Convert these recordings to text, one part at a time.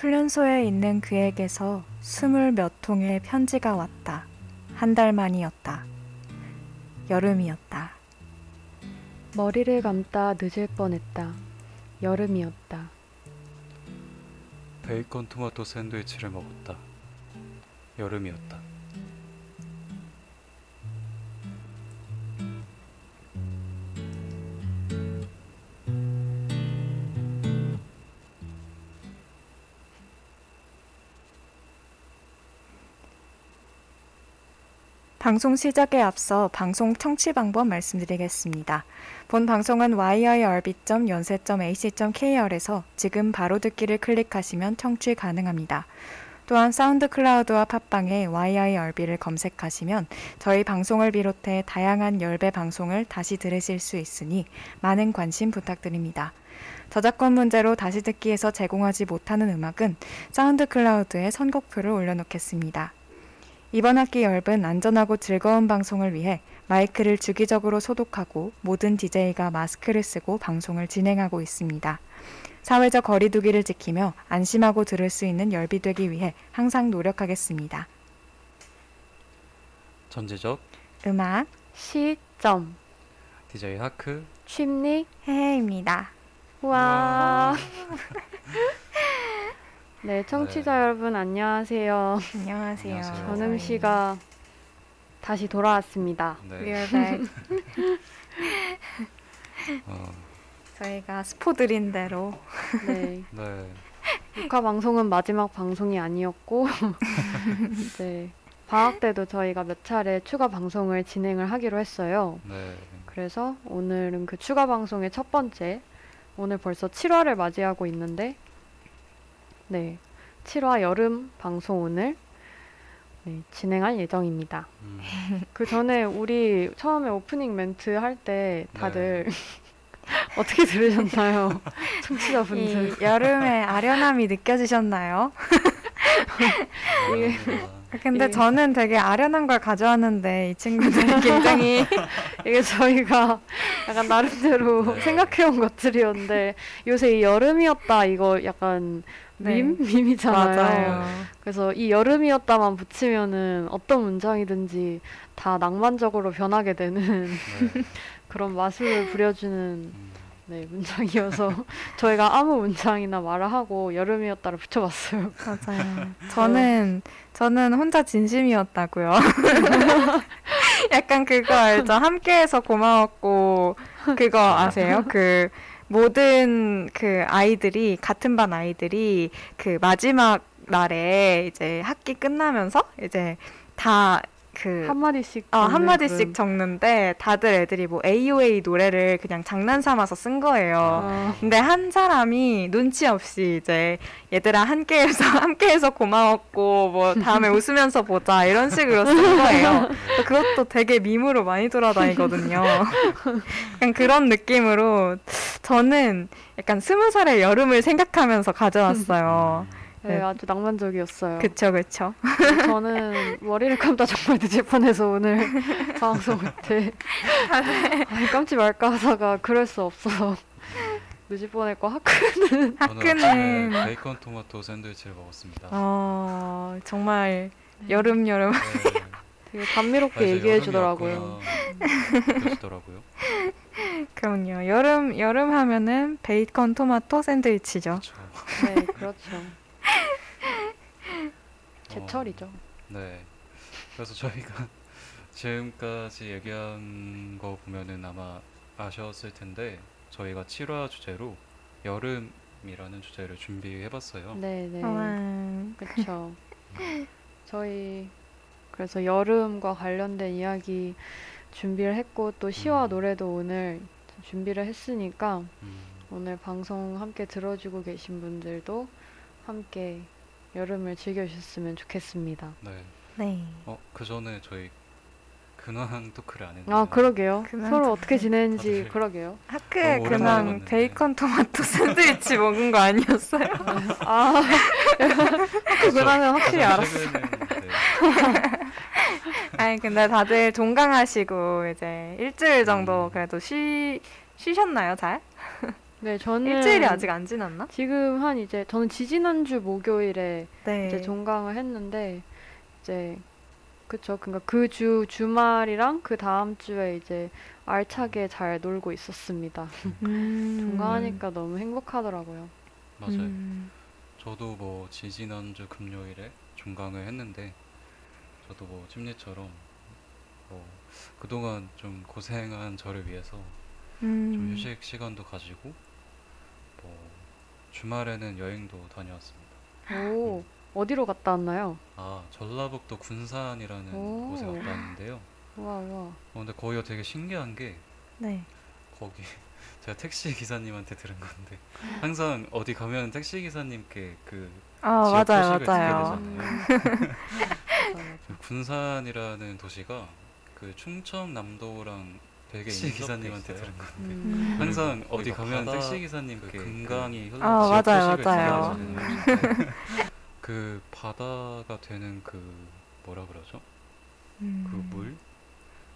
훈련소에 있는 그에게서 스물 몇 통의 편지가 왔다. 한 달 만이었다. 여름이었다. 머리를 감다 늦을 뻔했다. 여름이었다. 베이컨 토마토 샌드위치를 먹었다. 여름이었다. 방송 시작에 앞서 방송 청취 방법 말씀드리겠습니다. 본 방송은 yirb.연세.ac.kr에서 지금 바로 듣기를 클릭하시면 청취 가능합니다. 또한 사운드 클라우드와 팟빵에 yirb를 검색하시면 저희 방송을 비롯해 다양한 열배 방송을 다시 들으실 수 있으니 많은 관심 부탁드립니다. 저작권 문제로 다시 듣기에서 제공하지 못하는 음악은 사운드 클라우드에 선곡표를 올려놓겠습니다. 이번 학기 열분 안전하고 즐거운 방송을 위해 마이크를 주기적으로 소독하고 모든 DJ가 마스크를 쓰고 방송을 진행하고 있습니다. 사회적 거리두기를 지키며 안심하고 들을 수 있는 열비 되기 위해 항상 노력하겠습니다. 전지적 음악 시점. DJ 하크 취미. 해입니다. 와. 네, 청취자 네. 여러분 안녕하세요. 안녕하세요. 안녕하세요. 전음 씨가 다시 돌아왔습니다. 네. 어, 저희가 스포 드린 대로 네. 네. 녹화 방송은 마지막 방송이 아니었고, 네. 방학 때도 저희가 몇 차례 추가 방송을 진행을 하기로 했어요. 네. 그래서 오늘은 그 추가 방송의 첫 번째, 오늘 벌써 7화를 맞이하고 있는데, 네. 7화 여름 방송 오늘 네, 진행할 예정입니다. 음, 그 전에 우리 처음에 오프닝 멘트 할 때 다들 네. 어떻게 들으셨나요? 청취자분들. 이 여름의 아련함이 느껴지셨나요? 감사합니다. 근데 예. 저는 되게 아련한 걸 가져왔는데 이 친구들이 굉장히 이게 저희가 약간 나름대로 네. 생각해온 것들이었는데 요새 이 여름이었다 이거 약간 네. 밈? 밈이잖아요. 맞아요. 그래서 이 여름이었다만 붙이면은 어떤 문장이든지 다 낭만적으로 변하게 되는 네. 그런 마술을 부려주는 음, 네, 문장이어서 저희가 아무 문장이나 말을 하고 여름이었다를 붙여봤어요. 맞아요. 저는 저는 혼자 진심이었다고요. 약간 그거 알죠? 함께해서 고마웠고 그거 아세요? 그 모든 그 아이들이 같은 반 아이들이 그 마지막 날에 이제 학기 끝나면서 이제 다 그 한마디씩. 어, 한마디씩 적는데 다들 애들이 뭐 AOA 노래를 그냥 장난 삼아서 쓴 거예요. 어, 근데 한 사람이 눈치 없이 이제 얘들아 함께해서 함께해서 고마웠고 뭐 다음에 웃으면서 보자 이런 식으로 쓴 거예요. 그것도 되게 밈으로 많이 돌아다니거든요. 약간 그런 느낌으로 저는 약간 스무 살의 여름을 생각하면서 가져왔어요. 네, 아주 낭만적이었어요. 그쵸 그쵸. 저는 머리를 감다 정말 늦을 뻔해서 오늘 방송할 때 아니, 감지 말까 하다가 그럴 수 없어서 늦을 뻔했고 하크는 아침에 베이컨 토마토 샌드위치를 먹었습니다. 어 정말 여름 여름 네. 되게 아, 감미롭게 이제 얘기해 주더라고요. 그러시더라고요. 그럼요. 여름 여름 하면은 베이컨 토마토 샌드위치죠. 그렇죠. 네, 그렇죠. 제철이죠. 네. 그래서 저희가 지금까지 얘기한 거 보면은 아마 아셨을 텐데 저희가 7화 주제로 여름이라는 주제를 준비해봤어요. 네, 네. 음, 그렇죠. 저희 그래서 여름과 관련된 이야기 준비를 했고 또 시와 음. 노래도 오늘 준비를 했으니까 음, 오늘 방송 함께 들어주고 계신 분들도 함께 여름을 즐겨주셨으면 좋겠습니다. 네. 네. 어, 그 전에 저희 근황 토크를 안 했는데. 아 그러게요. 서로 어떻게 지내는지 다들- 그러게요. 학교에 너무 그냥 오랜만에 봤는데. 베이컨 토마토 샌드위치 먹은 거 아니었어요? 아 그 근황은 확실히 알았어. 최근에는 네. 아니 근데 다들 종강하시고 이제 일주일 정도 음. 그래도 쉬 쉬셨나요 잘? 네, 저는 일주일이 아직 안 지났나? 지금 한 이제 저는 지지난주 목요일에 네. 이제 종강을 했는데 이제 그쵸 그러니까 그 주 주말이랑 그 다음 주에 이제 알차게 잘 놀고 있었습니다. 음. 종강하니까 너무 행복하더라고요. 맞아요. 음. 저도 뭐 지지난주 금요일에 종강을 했는데 저도 뭐 찜리처럼 뭐 그동안 좀 고생한 저를 위해서 음. 좀 휴식 시간도 가지고 뭐 주말에는 여행도 다녀왔습니다. 오 어디로 갔다 왔나요? 아 전라북도 군산이라는 오. 곳에 갔다 왔는데요. 우와 우와. 어, 근데 거기가 되게 신기한 게 네. 거기 제가 택시 기사님한테 들은 건데 항상 어디 가면 택시 기사님께 그 아, 지역 맞아요, 표식을 맞아요. 되잖아요. 그 군산이라는 도시가 그 충청남도랑 되게 택시 기사님한테 들은 건데 음. 항상 어디 거기가 가면 바다 택시 기사님께 그 금강이 흘러 아, 맞아요, 맞아요. 되잖아요. 그 바다가 되는 그 뭐라 그러죠? 음. 그 물?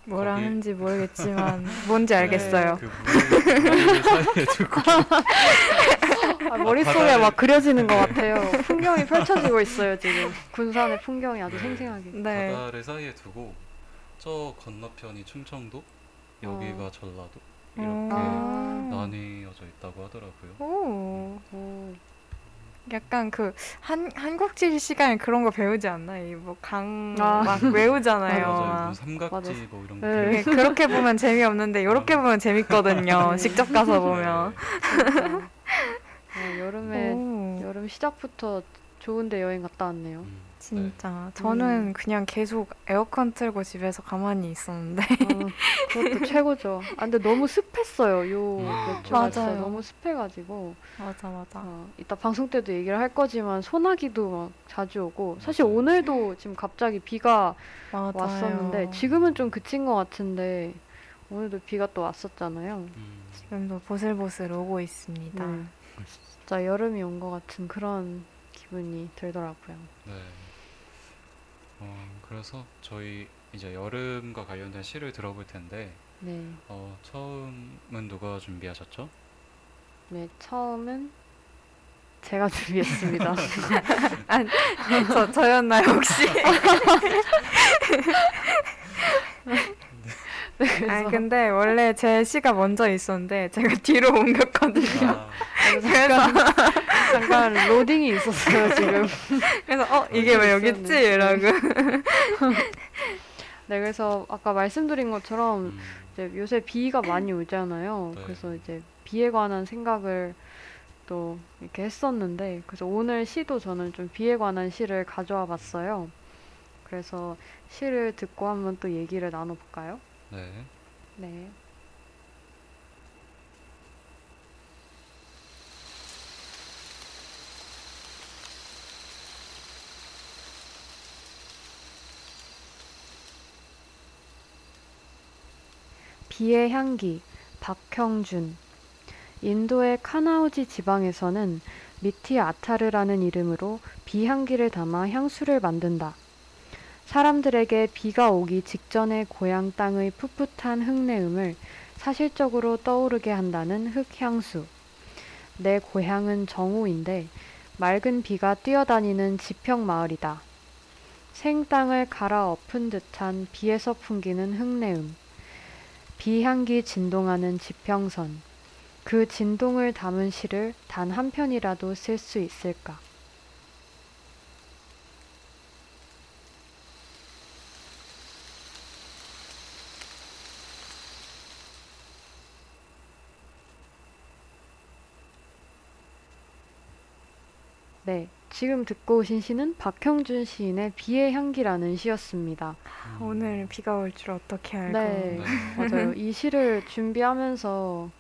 뭐라 거기- 하는지 모르겠지만 뭔지 알겠어요. 그물 사이에 두고 아, 머릿속에 막 그려지는 것 같아요. 풍경이 펼쳐지고 있어요 지금. 군산의 풍경이 아주 네. 생생하게. 네. 바다를 사이에 두고 저 건너편이 충청도, 여기가 전라도 이렇게 음. 아. 나뉘어져 있다고 하더라고요. 오. 오. 약간 그 한 한국지 시간에 그런 거 배우지 않나? 이뭐강 아. 막 외우잖아요. 맞아요. 막. 뭐 삼각지 맞아. 뭐 이런 거. 네. 그렇게 보면 재미없는데 이렇게 보면 재밌거든요. 네. 직접 가서 보면. 진짜. 네, 여름에 오, 여름 시작부터 좋은데 여행 갔다 왔네요. 음, 진짜 저는 그냥 계속 에어컨 틀고 집에서 가만히 있었는데 아, 그것도 최고죠. 아, 근데 너무 습했어요. 요 음. 몇 주가 진짜 맞아요. 너무 습해가지고 맞아 맞아. 어, 이따 방송 때도 얘기를 할 거지만 소나기도 막 자주 오고 사실 맞아요. 오늘도 지금 갑자기 비가 맞아요. 왔었는데 지금은 좀 그친 것 같은데 오늘도 비가 또 왔었잖아요. 음, 지금도 보슬보슬 오고 있습니다. 네. 진짜 여름이 온 것 같은 그런 기분이 들더라고요. 네. 어, 그래서 저희 이제 여름과 관련된 시를 들어볼 텐데 네, 어, 처음은 누가 준비하셨죠? 네 처음은 제가 준비했습니다. 저 저였나요 혹시? 아니 근데 원래 제 시가 먼저 있었는데 제가 뒤로 옮겼거든요. 아, 잠깐 잠깐 로딩이 있었어요 지금. 그래서 어 이게 왜 여기 있지? 이러고. 네, 그래서 아까 말씀드린 것처럼 음, 이제 요새 비가 많이 오잖아요. 네. 그래서 이제 비에 관한 생각을 또 이렇게 했었는데, 그래서 오늘 시도 저는 좀 비에 관한 시를 가져와 봤어요. 그래서 시를 듣고 한번 또 얘기를 나눠볼까요? 네. 네. 비의 향기, 박형준. 인도의 카나우지 지방에서는 미티 아타르라는 이름으로 비 향기를 담아 향수를 만든다. 사람들에게 비가 오기 직전의 고향 땅의 풋풋한 흙내음을 사실적으로 떠오르게 한다는 흙향수. 내 고향은 정우인데 맑은 비가 뛰어다니는 지평 마을이다. 생 땅을 갈아엎은 듯한 비에서 풍기는 흙내음. 비향기 진동하는 지평선. 그 진동을 담은 시를 단 한 편이라도 쓸 수 있을까? 네, 지금 듣고 오신 시는 박형준 시인의 비의 향기라는 시였습니다. 음, 오늘 비가 올 줄 어떻게 알고. 네. 네. 맞아요. 이 시를 준비하면서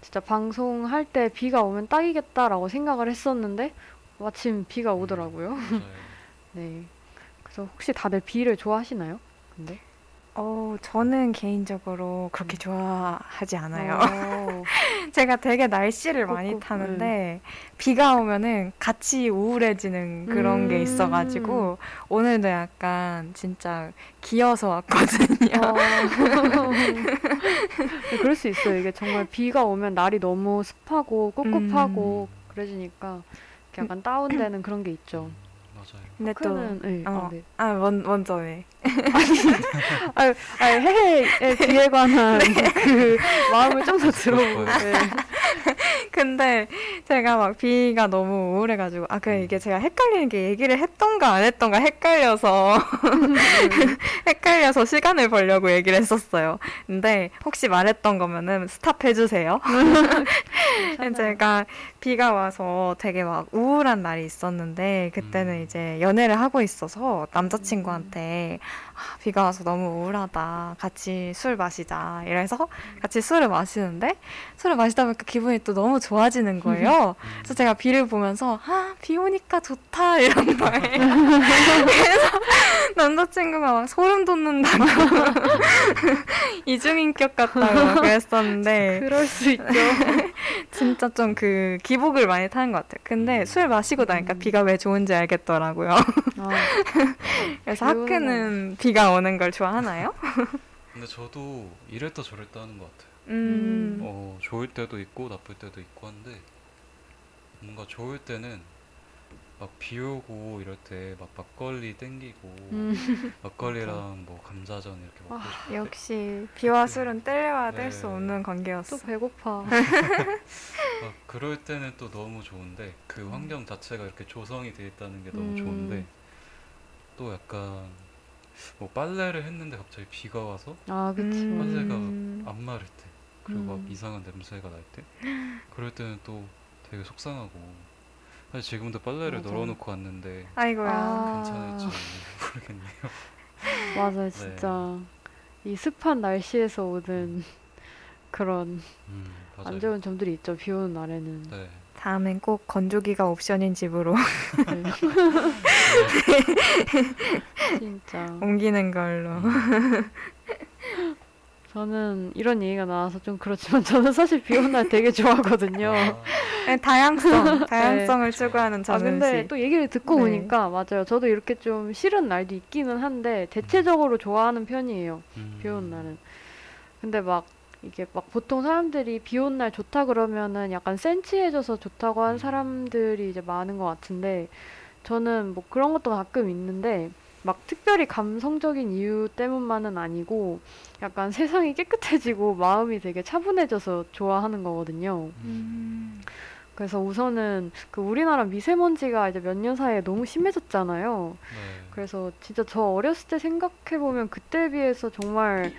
진짜 방송할 때 비가 오면 딱이겠다라고 생각을 했었는데 마침 비가 오더라고요. 맞아요. 네. 그래서 혹시 다들 비를 좋아하시나요? 근데? 어 저는 개인적으로 그렇게 좋아하지 않아요. 어, 제가 되게 날씨를 많이 꾹꾹, 타는데 비가 오면은 같이 우울해지는 그런 게 음. 있어가지고 오늘도 약간 진짜 기어서 왔거든요. 어. 네, 그럴 수 있어요. 이게 정말 비가 오면 날이 너무 습하고 꿉꿉하고 그래지니까 이렇게 약간 다운되는 그런 게 있죠. 맞아요. 근데 또 크는 네. 어. 아, 네. 아, 먼, 먼저 왜? 아, 아, 해외의 비에 관한 그 마음을 좀 더 들어보고. 네. 근데 제가 막 비가 너무 우울해가지고 아, 그 이게 제가 헷갈리는 게 얘기를 했던가 안 했던가 헷갈려서 헷갈려서 시간을 벌려고 얘기를 했었어요. 근데 혹시 말했던 거면은 스탑해주세요. 제가 비가 와서 되게 막 우울한 날이 있었는데 그때는 음. 이제 연애를 하고 있어서 남자친구한테 아, 비가 와서 너무 우울하다. 같이 술 마시자. 이래서 같이 술을 마시는데 술을 마시다 보니까 기분이 또 너무 좋아지는 거예요. 음. 그래서 제가 비를 보면서 아, 비 오니까 좋다 이런 거예요. 그래서 남자친구가 막 소름 돋는다고 이중인격 같다고 막 그랬었는데 그럴 수 있죠. 진짜 좀 그 기복을 많이 타는 것 같아요. 근데 술 마시고 나니까 음. 비가 왜 좋은지 알겠더라고요. 아, 그래서 학교는 비가 오는 걸 좋아하나요? 근데 저도 이랬다 저랬다 하는 것 같아요. 음. 어, 좋을 때도 있고 나쁠 때도 있고 한데 뭔가 좋을 때는 막 비 오고 이럴 때 막 막걸리 땡기고 음. 막걸리랑 뭐 감자전 이렇게 먹고 아, 싶을 때 역시 비와 술은 뗄래야 뗄 수 네. 없는 또 관계였어. 배고파. 막 그럴 때는 또 너무 좋은데 그 환경 자체가 이렇게 조성이 돼 있다는 게 너무 음. 좋은데 또 약간 뭐 빨래를 했는데 갑자기 비가 와서 아, 그치. 음. 빨래가 안 마를 때 그리고 막 음. 이상한 냄새가 날 때 그럴 때는 또 되게 속상하고 사실 지금도 빨래를 맞아. 널어놓고 왔는데 아이고야. 아. 괜찮을지 모르겠네요. 맞아요, 진짜. 이 습한 날씨에서 오는 그런 음, 맞아요. 안 좋은 점들이 있죠. 비 오는 날에는. 네. 다음엔 꼭 건조기가 옵션인 집으로 네. 진짜. 옮기는 걸로. 음, 저는 이런 얘기가 나와서 좀 그렇지만 저는 사실 비 오는 날 되게 좋아하거든요. 아, 네, 다양성, 다양성을 추구하는 아, 전은 근데 씨. 또 얘기를 듣고 네. 보니까 맞아요. 저도 이렇게 좀 싫은 날도 있기는 한데 대체적으로 좋아하는 편이에요. 음, 비 오는 날은. 근데 막 이게 막 보통 사람들이 비 오는 날 좋다 그러면은 약간 센치해져서 좋다고 한 음. 사람들이 이제 많은 것 같은데 저는 뭐 그런 것도 가끔 있는데 막 특별히 감성적인 이유 때문만은 아니고 약간 세상이 깨끗해지고 마음이 되게 차분해져서 좋아하는 거거든요. 음. 그래서 우선은 그 우리나라 미세먼지가 이제 몇 년 사이에 너무 심해졌잖아요. 네. 그래서 진짜 저 어렸을 때 생각해 보면 그때에 비해서 정말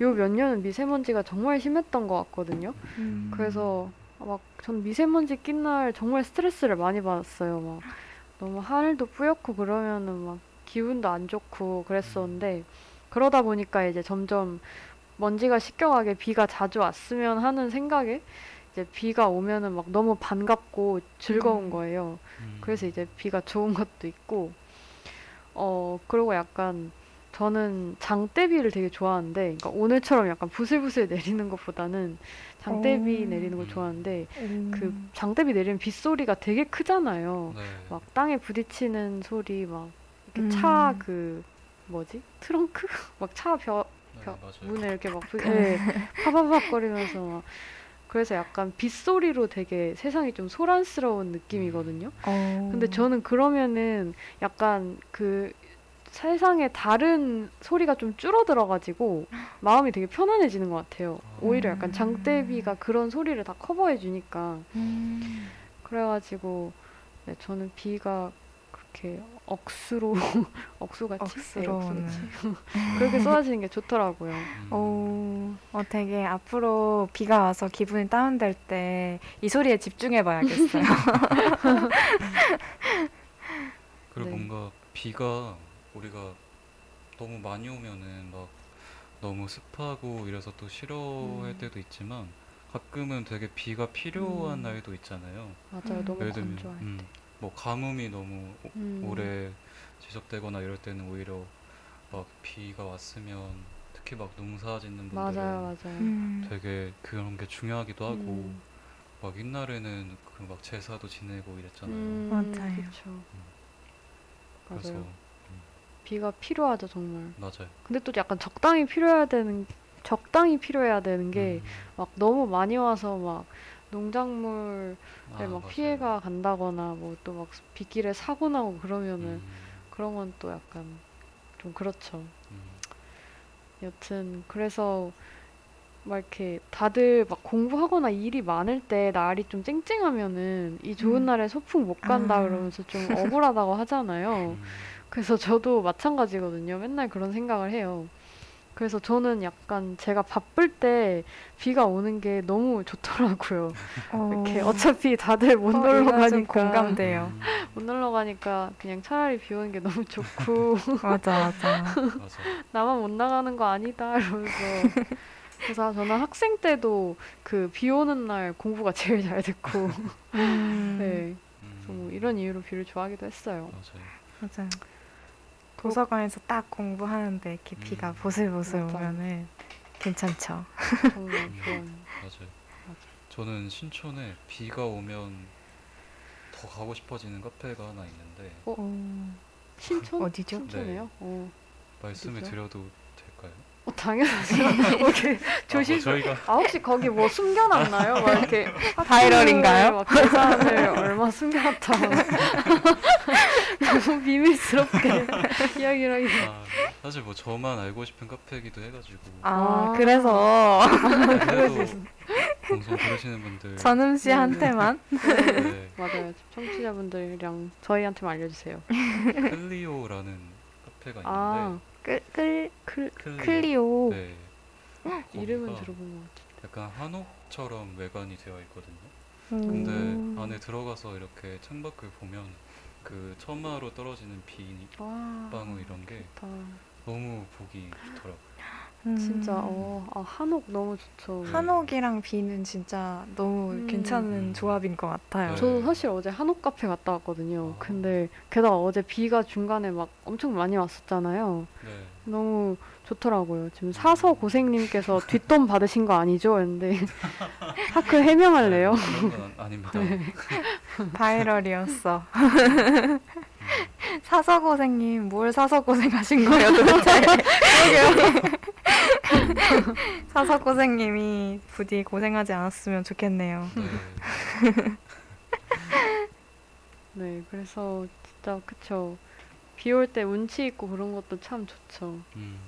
요 몇 년은 미세먼지가 정말 심했던 것 같거든요. 음. 그래서 막 전 미세먼지 낀 날 정말 스트레스를 많이 받았어요. 막 너무 하늘도 뿌옇고 그러면은 막 기분도 안 좋고 그랬었는데 그러다 보니까 이제 점점 먼지가 씻겨가게 비가 자주 왔으면 하는 생각에 이제 비가 오면은 막 너무 반갑고 즐거운 음. 거예요. 음, 그래서 이제 비가 좋은 것도 있고, 어, 그리고 약간 저는 장대비를 되게 좋아하는데, 그러니까 오늘처럼 약간 부슬부슬 내리는 것보다는 장대비 오. 내리는 걸 좋아하는데, 음. 그 장대비 내리는 빗소리가 되게 크잖아요. 네. 막 땅에 부딪히는 소리, 막 이렇게 음. 차 그, 뭐지? 트렁크? 막차 벼, 네. 문에 이렇게 막 부, 네, 파바박 거리면서 막. 그래서 약간 빗소리로 되게 세상이 좀 소란스러운 느낌이거든요. 어. 근데 저는 그러면은 약간 그 세상에 다른 소리가 좀 줄어들어가지고 마음이 되게 편안해지는 것 같아요. 오히려 약간 장대비가 그런 소리를 다 커버해 주니까 음. 그래가지고 네, 저는 비가 그렇게 억수로 억수같이 네. 억수같이 그렇게 쏟아지는 게 좋더라고요. 음, 오, 어, 되게 앞으로 비가 와서 기분이 다운될 때 이 소리에 집중해봐야겠어요. 그리고 네. 뭔가 비가 우리가 너무 많이 오면은 막 너무 습하고 이래서 또 싫어할 음. 때도 있지만 가끔은 되게 비가 필요한 음. 날도 있잖아요. 맞아요, 음. 너무 예를 들면 건조할 음, 때. 뭐 가뭄이 너무 오- 음. 오래 지속되거나 이럴 때는 오히려 막 비가 왔으면 특히 막 농사 짓는 분들은 맞아요, 맞아요. 음. 되게 그런 게 중요하기도 하고 음. 막 옛날에는 그 막 제사도 지내고 이랬잖아요. 음, 맞아요. 그쵸. 그래서 맞아요. 비가 필요하죠, 정말. 맞아요. 근데 또 약간 적당히 필요해야 되는 적당히 필요해야 되는 게막 음. 너무 많이 와서 막 농작물에 아, 막 맞아요. 피해가 간다거나 뭐 또 막 빗길에 사고 나고 그러면은 음, 그런 건 또 약간 좀 그렇죠. 음, 여튼 그래서 막 이렇게 다들 막 공부하거나 일이 많을 때 날이 좀 쨍쨍하면은 이 좋은 음. 날에 소풍 못 간다 아. 그러면서 좀 억울하다고 하잖아요. 음, 그래서 저도 마찬가지거든요. 맨날 그런 생각을 해요. 그래서 저는 약간 제가 바쁠 때 비가 오는 게 너무 좋더라고요. 이렇게 어차피 다들 못 어, 놀러 가니까 공감돼요. 음, 못 놀러 가니까 그냥 차라리 비 오는 게 너무 좋고 맞아, 맞아. 나만 못 나가는 거 아니다 이러면서 그래서 저는 학생 때도 그 비 오는 날 공부가 제일 잘 됐고 음. 네 음, 뭐 이런 이유로 비를 좋아하기도 했어요. 맞아요. 맞아요. 도서관에서 딱 공부하는데 이렇게 음. 비가 보슬보슬 맞아. 오면은 괜찮죠. 정말. 맞아요. 맞아. 저는 신촌에 비가 오면 더 가고 싶어지는 카페가 하나 있는데 신촌 어디죠? 신촌이요? 어, 말씀을 어디죠? 드려도? 어 당연하죠. 오케이 조심. 아, 뭐 저희가 아 혹시 거기 뭐 숨겨놨나요? 막 이렇게 바이럴인가요? 막 계산을 얼마 숨겨놨다. 너무 비밀스럽게 이야기를 하기. 아, 사실 뭐 저만 알고 싶은 카페이기도 해가지고 아, 아. 그래서 그래도 방송 들으시는 분들 전음 씨한테만 네, 맞아요. 청취자분들이랑 저희한테만 알려주세요. 클리오라는 카페가 있는데 아, 끌, 끌, 클 클리오, 클리오. 네, 이름은 거기가 들어본 것 같아. 약간 한옥처럼 외관이 되어 있거든요. 음. 근데 안에 들어가서 이렇게 창밖을 보면 그 처마로 떨어지는 비 와, 방울 이런 게 좋다. 너무 보기 좋더라고요. 음. 진짜 어, 아, 한옥 너무 좋죠. 한옥이랑 비는 진짜 너무 음. 괜찮은 조합인 것 같아요. 네. 저도 사실 어제 한옥 카페 갔다 왔거든요. 아. 근데 게다가 어제 비가 중간에 막 엄청 많이 왔었잖아요. 네. 너무 좋더라고요. 지금 사서 고생님께서 뒷돈 받으신 거 아니죠? 했는데 하크 해명할래요? 네, 그런 건 아- 아닙니다. 바이럴이었어. 음, 사서 고생님 뭘 사서 고생하신 거예요 도대체? 사서 고생님이 부디 고생하지 않았으면 좋겠네요. 네. 네, 그래서 진짜 그쵸. 비 올 때 운치 있고 그런 것도 참 좋죠. 음,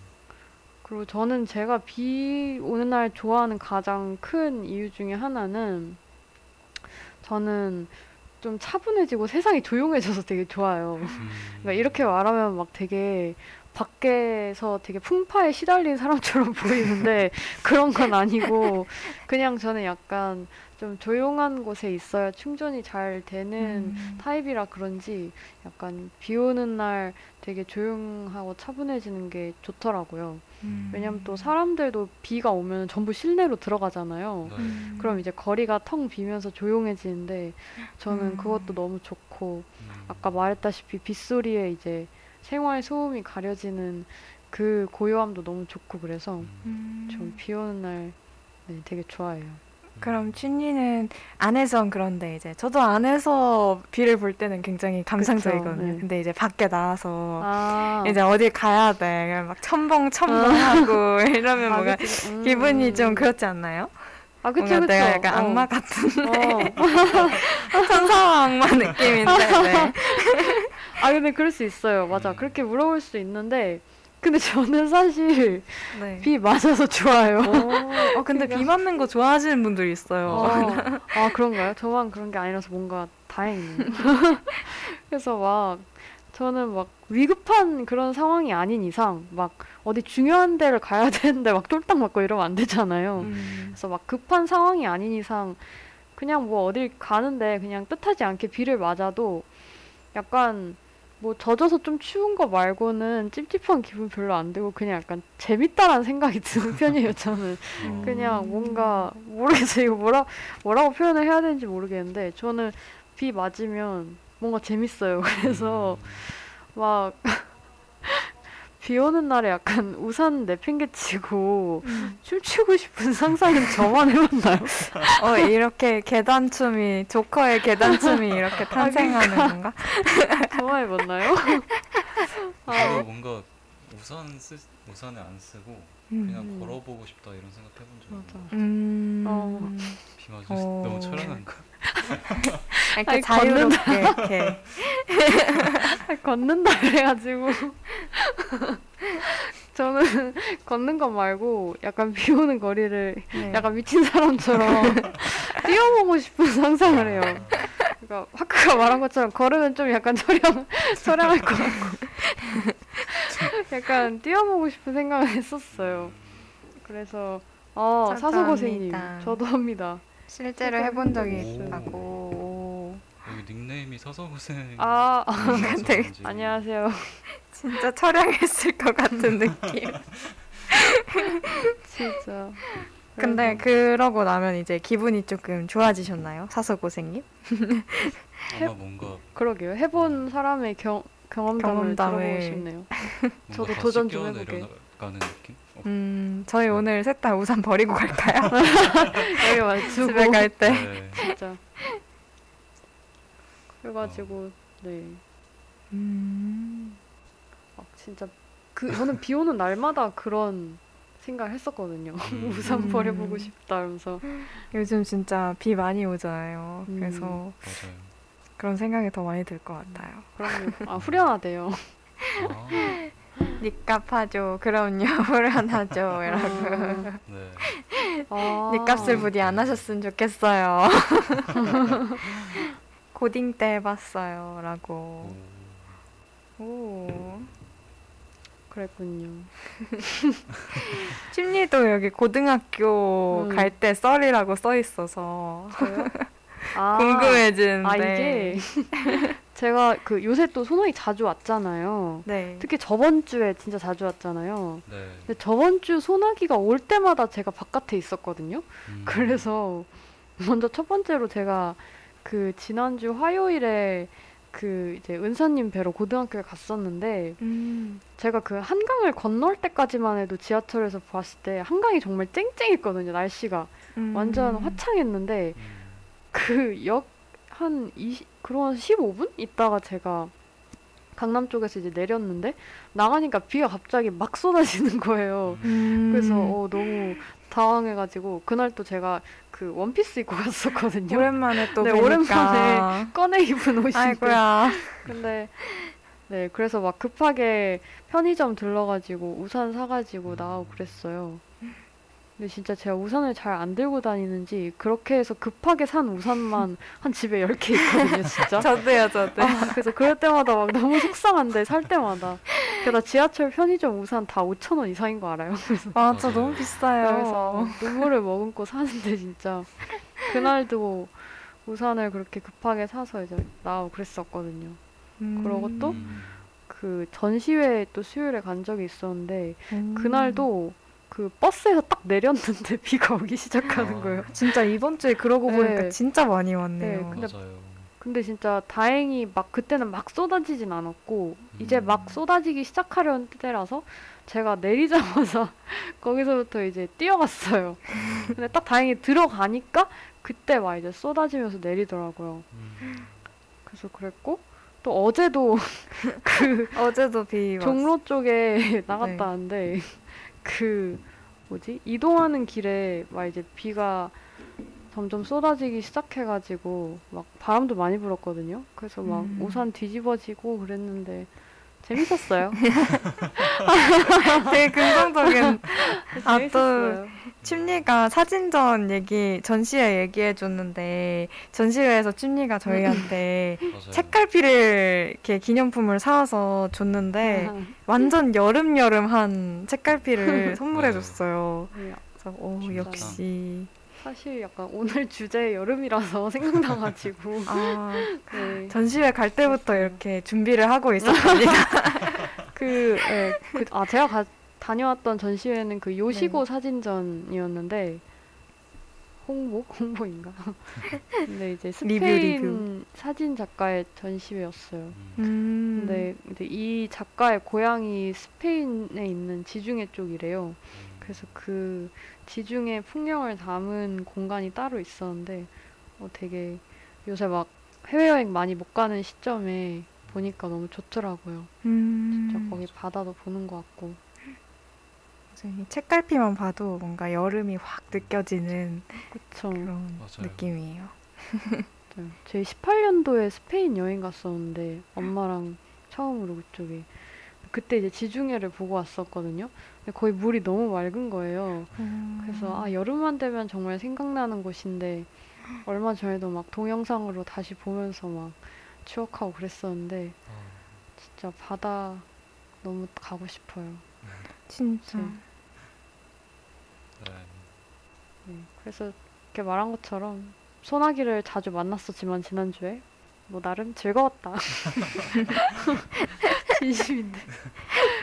그리고 저는 제가 비 오는 날 좋아하는 가장 큰 이유 중에 하나는 저는 좀 차분해지고 세상이 조용해져서 되게 좋아요. 음, 그러니까 이렇게 말하면 막 되게 밖에서 되게 풍파에 시달린 사람처럼 보이는데 그런 건 아니고 그냥 저는 약간 좀 조용한 곳에 있어야 충전이 잘 되는 음. 타입이라 그런지 약간 비 오는 날 되게 조용하고 차분해지는 게 좋더라고요. 음. 왜냐면 또 사람들도 비가 오면 전부 실내로 들어가잖아요. 네. 음. 그럼 이제 거리가 텅 비면서 조용해지는데 저는 음. 그것도 너무 좋고 음, 아까 말했다시피 빗소리에 이제 생활 소음이 가려지는 그 고요함도 너무 좋고 그래서 음, 음. 전비 오는 날 네, 되게 좋아해요. 그럼 춘이는 안에선 그런데 이제 저도 안에서 비를 볼 때는 굉장히 감상적이거든요. 네. 근데 이제 밖에 나와서 아, 이제 어딜 가야 돼. 그냥 막 첨벙 첨벙하고 이러면 아, 뭔가 그치. 음. 기분이 좀 그렇지 않나요? 아, 그쵸, 뭔가 그쵸. 내가 약간 어. 악마 같은 어. 천사와 악마 느낌인데. 네. 아, 근데 그럴 수 있어요. 맞아. 음. 그렇게 물어볼 수 있는데, 근데 저는 사실 네. 비 맞아서 좋아요. 어, 근데 비 맞는 거 좋아하시는 분들이 있어요. 어. 아, 그런가요? 저만 그런 게 아니라서 뭔가 다행이네요. 그래서 막, 저는 막 위급한 그런 상황이 아닌 이상, 막 어디 중요한 데를 가야 되는데 막 쫄딱 맞고 이러면 안 되잖아요. 음. 그래서 막 급한 상황이 아닌 이상, 그냥 뭐 어딜 가는데 그냥 뜻하지 않게 비를 맞아도 약간 뭐 젖어서 좀 추운 거 말고는 찝찝한 기분 별로 안 들고 그냥 약간 재밌다라는 생각이 드는 편이에요, 저는. 어, 그냥 뭔가 모르겠어요. 이거 뭐라 뭐라고 표현을 해야 되는지 모르겠는데 저는 비 맞으면 뭔가 재밌어요. 그래서 음, 막 비 오는 날에 약간 우산 내팽개치고 춤추고 싶은 상상은 저만 해봤나요? 어, 이렇게 계단춤이, 조커의 계단춤이 이렇게 탄생하는 그러니까. 건가? 저만 해봤나요? 아, 뭔가 우산 쓰 우산을 안 쓰고 그냥 음. 걸어보고 싶다 이런 생각 해본 적이. 있는데 음. 어. 비 맞을 어. 너무 철학한가? 이렇게 아니, 자유롭게 이렇게. 걷는다 그래가지고 저는 걷는 것 말고 약간 비 오는 거리를 네. 약간 미친 사람처럼 뛰어보고 싶은 상상을 해요. 그러니까 화크가 말한 것처럼 걸으면 좀 약간 처량 처량할 것 같고 약간 뛰어보고 싶은 생각을 했었어요. 그래서 어 사소고생님 합니다. 저도 합니다. 실제로 해본 적이 오. 있다고. 여기 닉네임이 서서고생. 아 되게- 안녕하세요. 진짜 처량했을 것 같은 느낌. 진짜. 근데 그러고 나면 이제 기분이 조금 좋아지셨나요? 사서고생님? 아마 뭔가 그러게요. 해본 사람의 경 경험담을, 경험담을- 들어보고 싶네요. 뭔가 저도 다시 도전 좀 해보게. 뛰어내려가는 느낌? 어, 음, 저희 오늘 셋 다 우산 버리고 갈까요? 여기 맞추고 집에 갈 때. 네. 진짜. 그래가지고 네. 음, 막 진짜 그 저는 비 오는 날마다 그런 생각을 했었거든요. 음. 우산 음. 버려보고 싶다 하면서 요즘 진짜 비 많이 오잖아요. 음. 그래서 맞아요. 그런 생각이 더 많이 들 것 같아요. 그럼요. 아 후련하대요. 아, 니값 하죠. 그럼요. 후련하죠. 이라고. 아, 네. 아. 니값을 부디 안 하셨으면 좋겠어요. 고딩 때 해봤어요. 라고. 오. 오. 그랬군요. 심리도 여기 고등학교 음. 갈때 썰이라고 써 있어서? 아, 궁금해지는데. 아 이게 제가 그 요새 또 소나기 자주 왔잖아요. 네. 특히 저번 주에 진짜 자주 왔잖아요. 네. 근데 저번 주 소나기가 올 때마다 제가 바깥에 있었거든요. 음. 그래서 먼저 첫 번째로 제가 그 지난주 화요일에 그 이제 은사님 뵈러 고등학교에 갔었는데 음. 제가 그 한강을 건널 때까지만 해도 지하철에서 봤을 때 한강이 정말 쨍쨍했거든요. 날씨가 음. 완전 화창했는데 음. 그역 한 20, 그런 15분 있다가 제가 강남 쪽에서 이제 내렸는데 나가니까 비가 갑자기 막 쏟아지는 거예요. 음. 그래서 어, 너무 당황해가지고 그날 또 제가 그 원피스 입고 갔었거든요. 오랜만에 또 네, 뵈니까. 오랜만에 꺼내 입은 옷인데. 아이고야. 근데 네 그래서 막 급하게 편의점 들러가지고 우산 사가지고 나가고 그랬어요. 근데 진짜 제가 우산을 잘 안 들고 다니는지 그렇게 해서 급하게 산 우산만 한 집에 10개 있거든요, 진짜. 저도요, 저도. 아, 그래서 그럴 때마다 막 너무 속상한데 살 때마다. 게다가 지하철 편의점 우산 다 5천 원 이상인 거 알아요? 그래서 맞아, 맞아요. 너무 비싸요. 그래서 눈물을 머금고 사는데 진짜 그날도 우산을 그렇게 급하게 사서 이제 나오고 그랬었거든요. 음. 그러고 또? 음. 그 전시회 또 수요일에 간 적이 있었는데 음. 그날도 그 버스에서 딱 내렸는데 비가 오기 시작하는 아. 거예요. 진짜 이번 주에 그러고 네. 보니까 진짜 많이 왔네요. 네, 근데 맞아요. 근데 진짜 다행히 막 그때는 막 쏟아지진 않았고 이제 음. 막 쏟아지기 시작하려는 때라서 제가 내리자마자 거기서부터 이제 뛰어갔어요. 근데 딱 다행히 들어가니까 그때 막 이제 쏟아지면서 내리더라고요. 음. 그래서 그랬고 또 어제도 그 어제도 비 왔- 종로 쪽에 나갔다 네. 왔는데 그 뭐지 이동하는 길에 막 이제 비가 점점 쏟아지기 시작해가지고 막 바람도 많이 불었거든요. 그래서 막 음. 우산 뒤집어지고 그랬는데 재밌었어요. 되게 긍정적인 아, 또. 춤니가 사진전 얘기 전시회 얘기해 줬는데 전시회에서 춤니가 저희한테. 책갈피를 이렇게 기념품을 사와서 줬는데 완전 여름 여름한 책갈피를 선물해 줬어요. 네, 그래서 오. 역시 사실 약간 오늘 주제 여름이라서 생각나가지고 아 네. 전시회 갈 때부터 이렇게 준비를 하고 있었답니다. 그, 예, 그, 아, 제가 가, 다녀왔던 전시회는 그 요시고 네. 사진전이었는데, 홍보 홍보인가? 근데 이제 리뷰, 스페인 리뷰. 사진 작가의 전시회였어요. 음. 음. 근데 이 작가의 고향이 스페인에 있는 지중해 쪽이래요. 음. 그래서 그 지중해 풍경을 담은 공간이 따로 있었는데 어, 되게 요새 막 해외여행 많이 못 가는 시점에 보니까 너무 좋더라고요. 음. 진짜 거기 바다도 보는 것 같고. 이 책갈피만 봐도 뭔가 여름이 확 느껴지는 그쵸. 그런 맞아요. 느낌이에요. 네. 제 18년도에 스페인 여행 갔었는데 엄마랑 처음으로 그쪽에 그때 이제 지중해를 보고 왔었거든요. 근데 거의 물이 너무 맑은 거예요. 그래서 아 여름만 되면 정말 생각나는 곳인데 얼마 전에도 막 동영상으로 다시 보면서 막 추억하고 그랬었는데 아, 진짜 바다 너무 가고 싶어요. 진짜. 네. 네. 네, 그래서 이렇게 말한 것처럼 소나기를 자주 만났었지만 지난주에 뭐 나름 즐거웠다. 진심인데.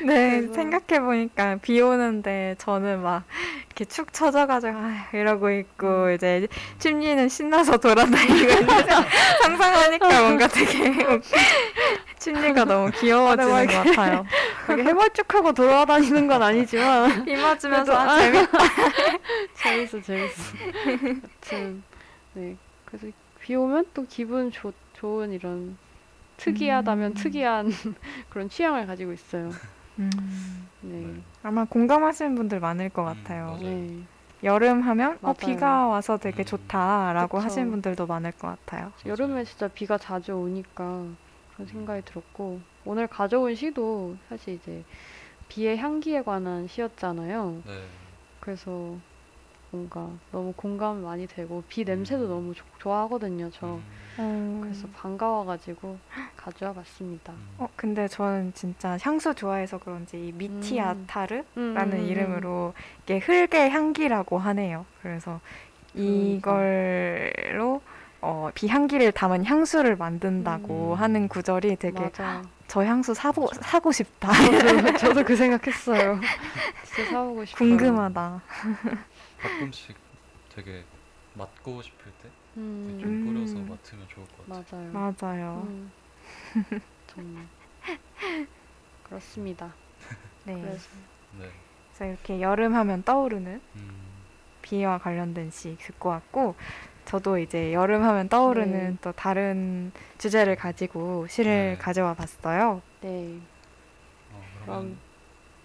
네, 그래서- 생각해 보니까 비 오는데 저는 막 이렇게 축 처져가지고 아, 이러고 있고 이제 춤리는 신나서 돌아다니고 있는데 상상하니까 뭔가 되게 춤리가 너무 귀여워지는 아, 네, 것 같아요. 해발쭉하고 돌아다니는 건 아니지만 비 맞으면서 그래도- 아, 재밌다. 재밌어 재밌어. 아무튼 네 그래서 비 오면 또 기분 좋 좋은 이런 특이하다면 음. 특이한 그런 취향을 가지고 있어요. 음, 네. 네. 아마 공감하시는 분들 많을 것 음, 같아요. 네. 여름 하면 어, 맞아요. 비가 와서 되게 음. 좋다라고 그쵸. 하시는 분들도 많을 것 같아요. 여름에 진짜 비가 자주 오니까 그런 생각이 들었고 오늘 가져온 시도 사실 이제 비의 향기에 관한 시였잖아요. 네. 그래서 뭔가 너무 공감 많이 되고 비 냄새도 너무 조- 좋아하거든요. 저 음, 그래서 반가워가지고 가져와 봤습니다. 음. 어, 근데 저는 진짜 향수 좋아해서 그런지 이 미티아타르라는 음, 음, 음. 이름으로 이게 흙의 향기라고 하네요. 그래서 이걸로 어, 비향기를 담은 향수를 만든다고 음. 하는 구절이 되게 맞아. 저 향수 사보, 사고 싶다. 저도, 저도 그 생각했어요. 진짜 사보고 싶어요. 궁금하다. 가끔씩 되게 맡고 싶을 때좀 음, 뿌려서 음. 맡으면 좋을 것 같아요. 맞아요. 맞아요. 음. 정말 그렇습니다. 네. 그래서 네. 그래서 이렇게 여름 하면 떠오르는 음, 비와 관련된 시 듣고 왔고 저도 이제 여름 하면 떠오르는 네. 또 다른 주제를 가지고 시를 네. 가져와 봤어요. 네, 어, 그럼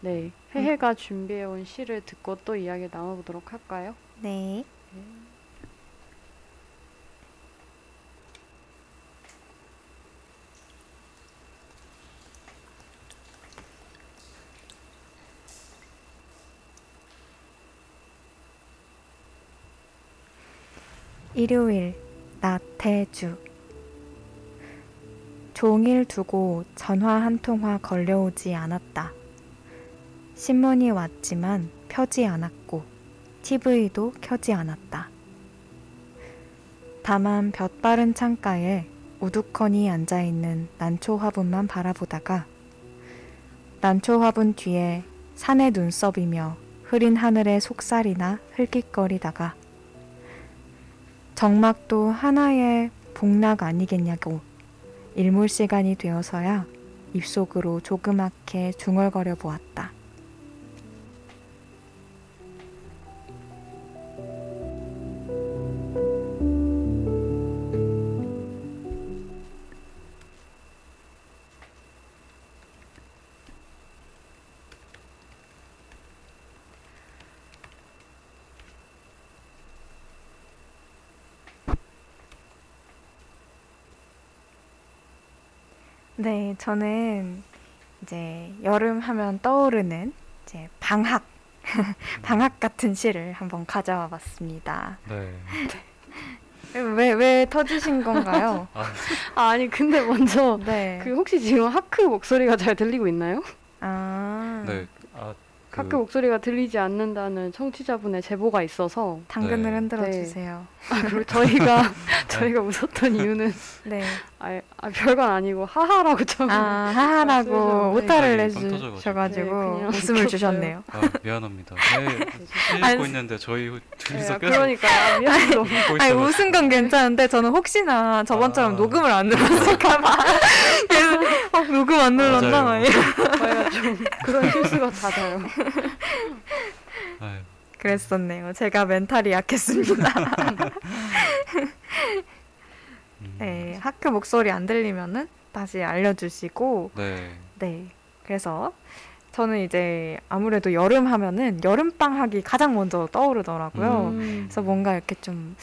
네 해해가 준비해온 시를 듣고 또 이야기 나눠보도록 할까요? 네. 일요일 나태주 종일 두고 전화 한 통화 걸려오지 않았다. 신문이 왔지만 펴지 않았고 TV도 켜지 않았다. 다만 볕 바른 창가에 우두커니 앉아있는 난초 화분만 바라보다가 난초 화분 뒤에 산의 눈썹이며 흐린 하늘의 속살이나 흘깃거리다가 정막도 하나의 복락 아니겠냐고 일몰 시간이 되어서야 입속으로 조그맣게 중얼거려 보았다. 네, 저는 이제 여름 하면 떠오르는 이제 방학, 방학 같은 시를 한번 가져와 봤습니다. 네. 왜, 왜 터지신 건가요? 아, 아, 아니 근데 먼저 네. 그 혹시 지금 하크 목소리가 잘 들리고 있나요? 아. 네. 아, 그- 학교 목소리가 들리지 않는다는 청취자분의 제보가 있어서 당근을 네. 흔들어 네. 주세요. 아, 그리고 저희가 저희가 웃었던 이유는 네. 아, 아 별건 아니고 하하라고 좀 아, 하하라고. 오타를. 내주셔가지고 네, 그냥 웃음을. 주셨네요. 아, 미안합니다. 네, 읽고 있는데 저희 둘이서 네, 그러니까 아, 미안해 너무 웃고 아니 있어가지고. 웃은 건 괜찮은데 저는 혹시나 저번처럼 아. 녹음을 안 눌렀을까봐 어, 녹음 안 눌렀나? 맞아요. 저희가 좀 그런 실수가 잦아요. 아유, 그랬었네요. 제가 멘탈이 약했습니다. 음, 네, 학교 목소리 안 들리면은 다시 알려주시고 네. 네. 그래서 저는 이제 아무래도 여름 하면은 여름 방학이 가장 먼저 떠오르더라고요. 음. 그래서 뭔가 이렇게 좀,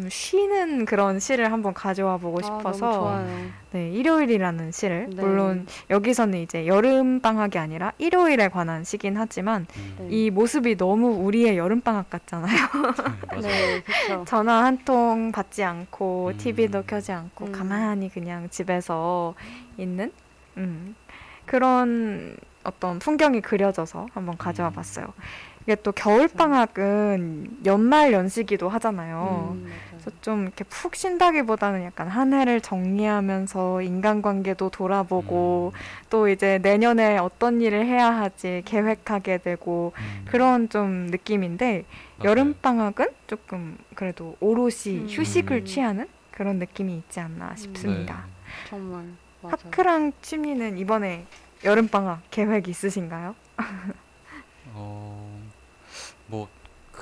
좀 쉬는 그런 시를 한번 가져와 보고 아, 싶어서 좋아요. 네, 일요일이라는 시를 네. 물론 여기서는 이제 여름 방학이 아니라 일요일에 관한 시긴 하지만 음, 네. 이 모습이 너무 우리의 여름 방학 같잖아요. 네, 그렇죠. 전화 한 통 받지 않고 음. TV도 켜지 않고 음. 가만히 그냥 집에서 있는 음, 그런 어떤 풍경이 그려져서 한번 가져와 음. 봤어요. 이게 또 겨울 방학은 연말 연시기도 하잖아요. 음. 그래서 좀 이렇게 푹 쉰다기보다는 약간 한 해를 정리하면서 인간관계도 돌아보고 음, 또 이제 내년에 어떤 일을 해야 할지 계획하게 되고 음, 그런 좀 느낌인데 맞아요. 여름 방학은 조금 그래도 오롯이 음. 휴식을 취하는 그런 느낌이 있지 않나 네. 싶습니다. 정말 맞아요. 하크랑 침니는 이번에 여름 방학 계획 있으신가요? 어, 뭐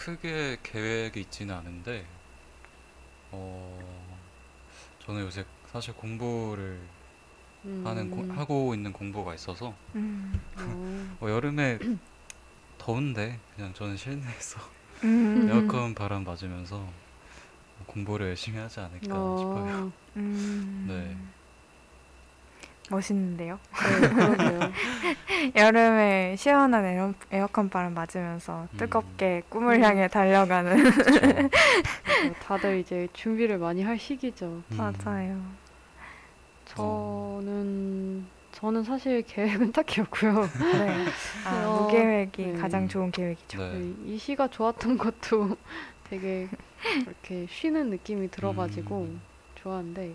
크게 계획이 있지는 않은데, 어, 저는 요새 사실 공부를 하는 고- 음. 하고 있는 공부가 있어서 음. 어, 뭐 여름에 더운데 그냥 저는 실내에서 음. 에어컨 바람 맞으면서 공부를 열심히 하지 않을까 싶어요. 어, 음. 네. 멋있는데요. 네. 여름에 시원한 에어, 에어컨 바람 맞으면서 음. 뜨겁게 꿈을 음. 향해 달려가는 다들 이제 준비를 많이 할 시기죠. 음, 맞아요. 저는 저는 사실 계획은 딱히 없고요. 네. 아, 어, 무계획이 네. 가장 좋은 계획이죠. 네. 네, 이 시가 좋았던 것도 되게 이렇게 쉬는 느낌이 들어가지고 음. 좋아한데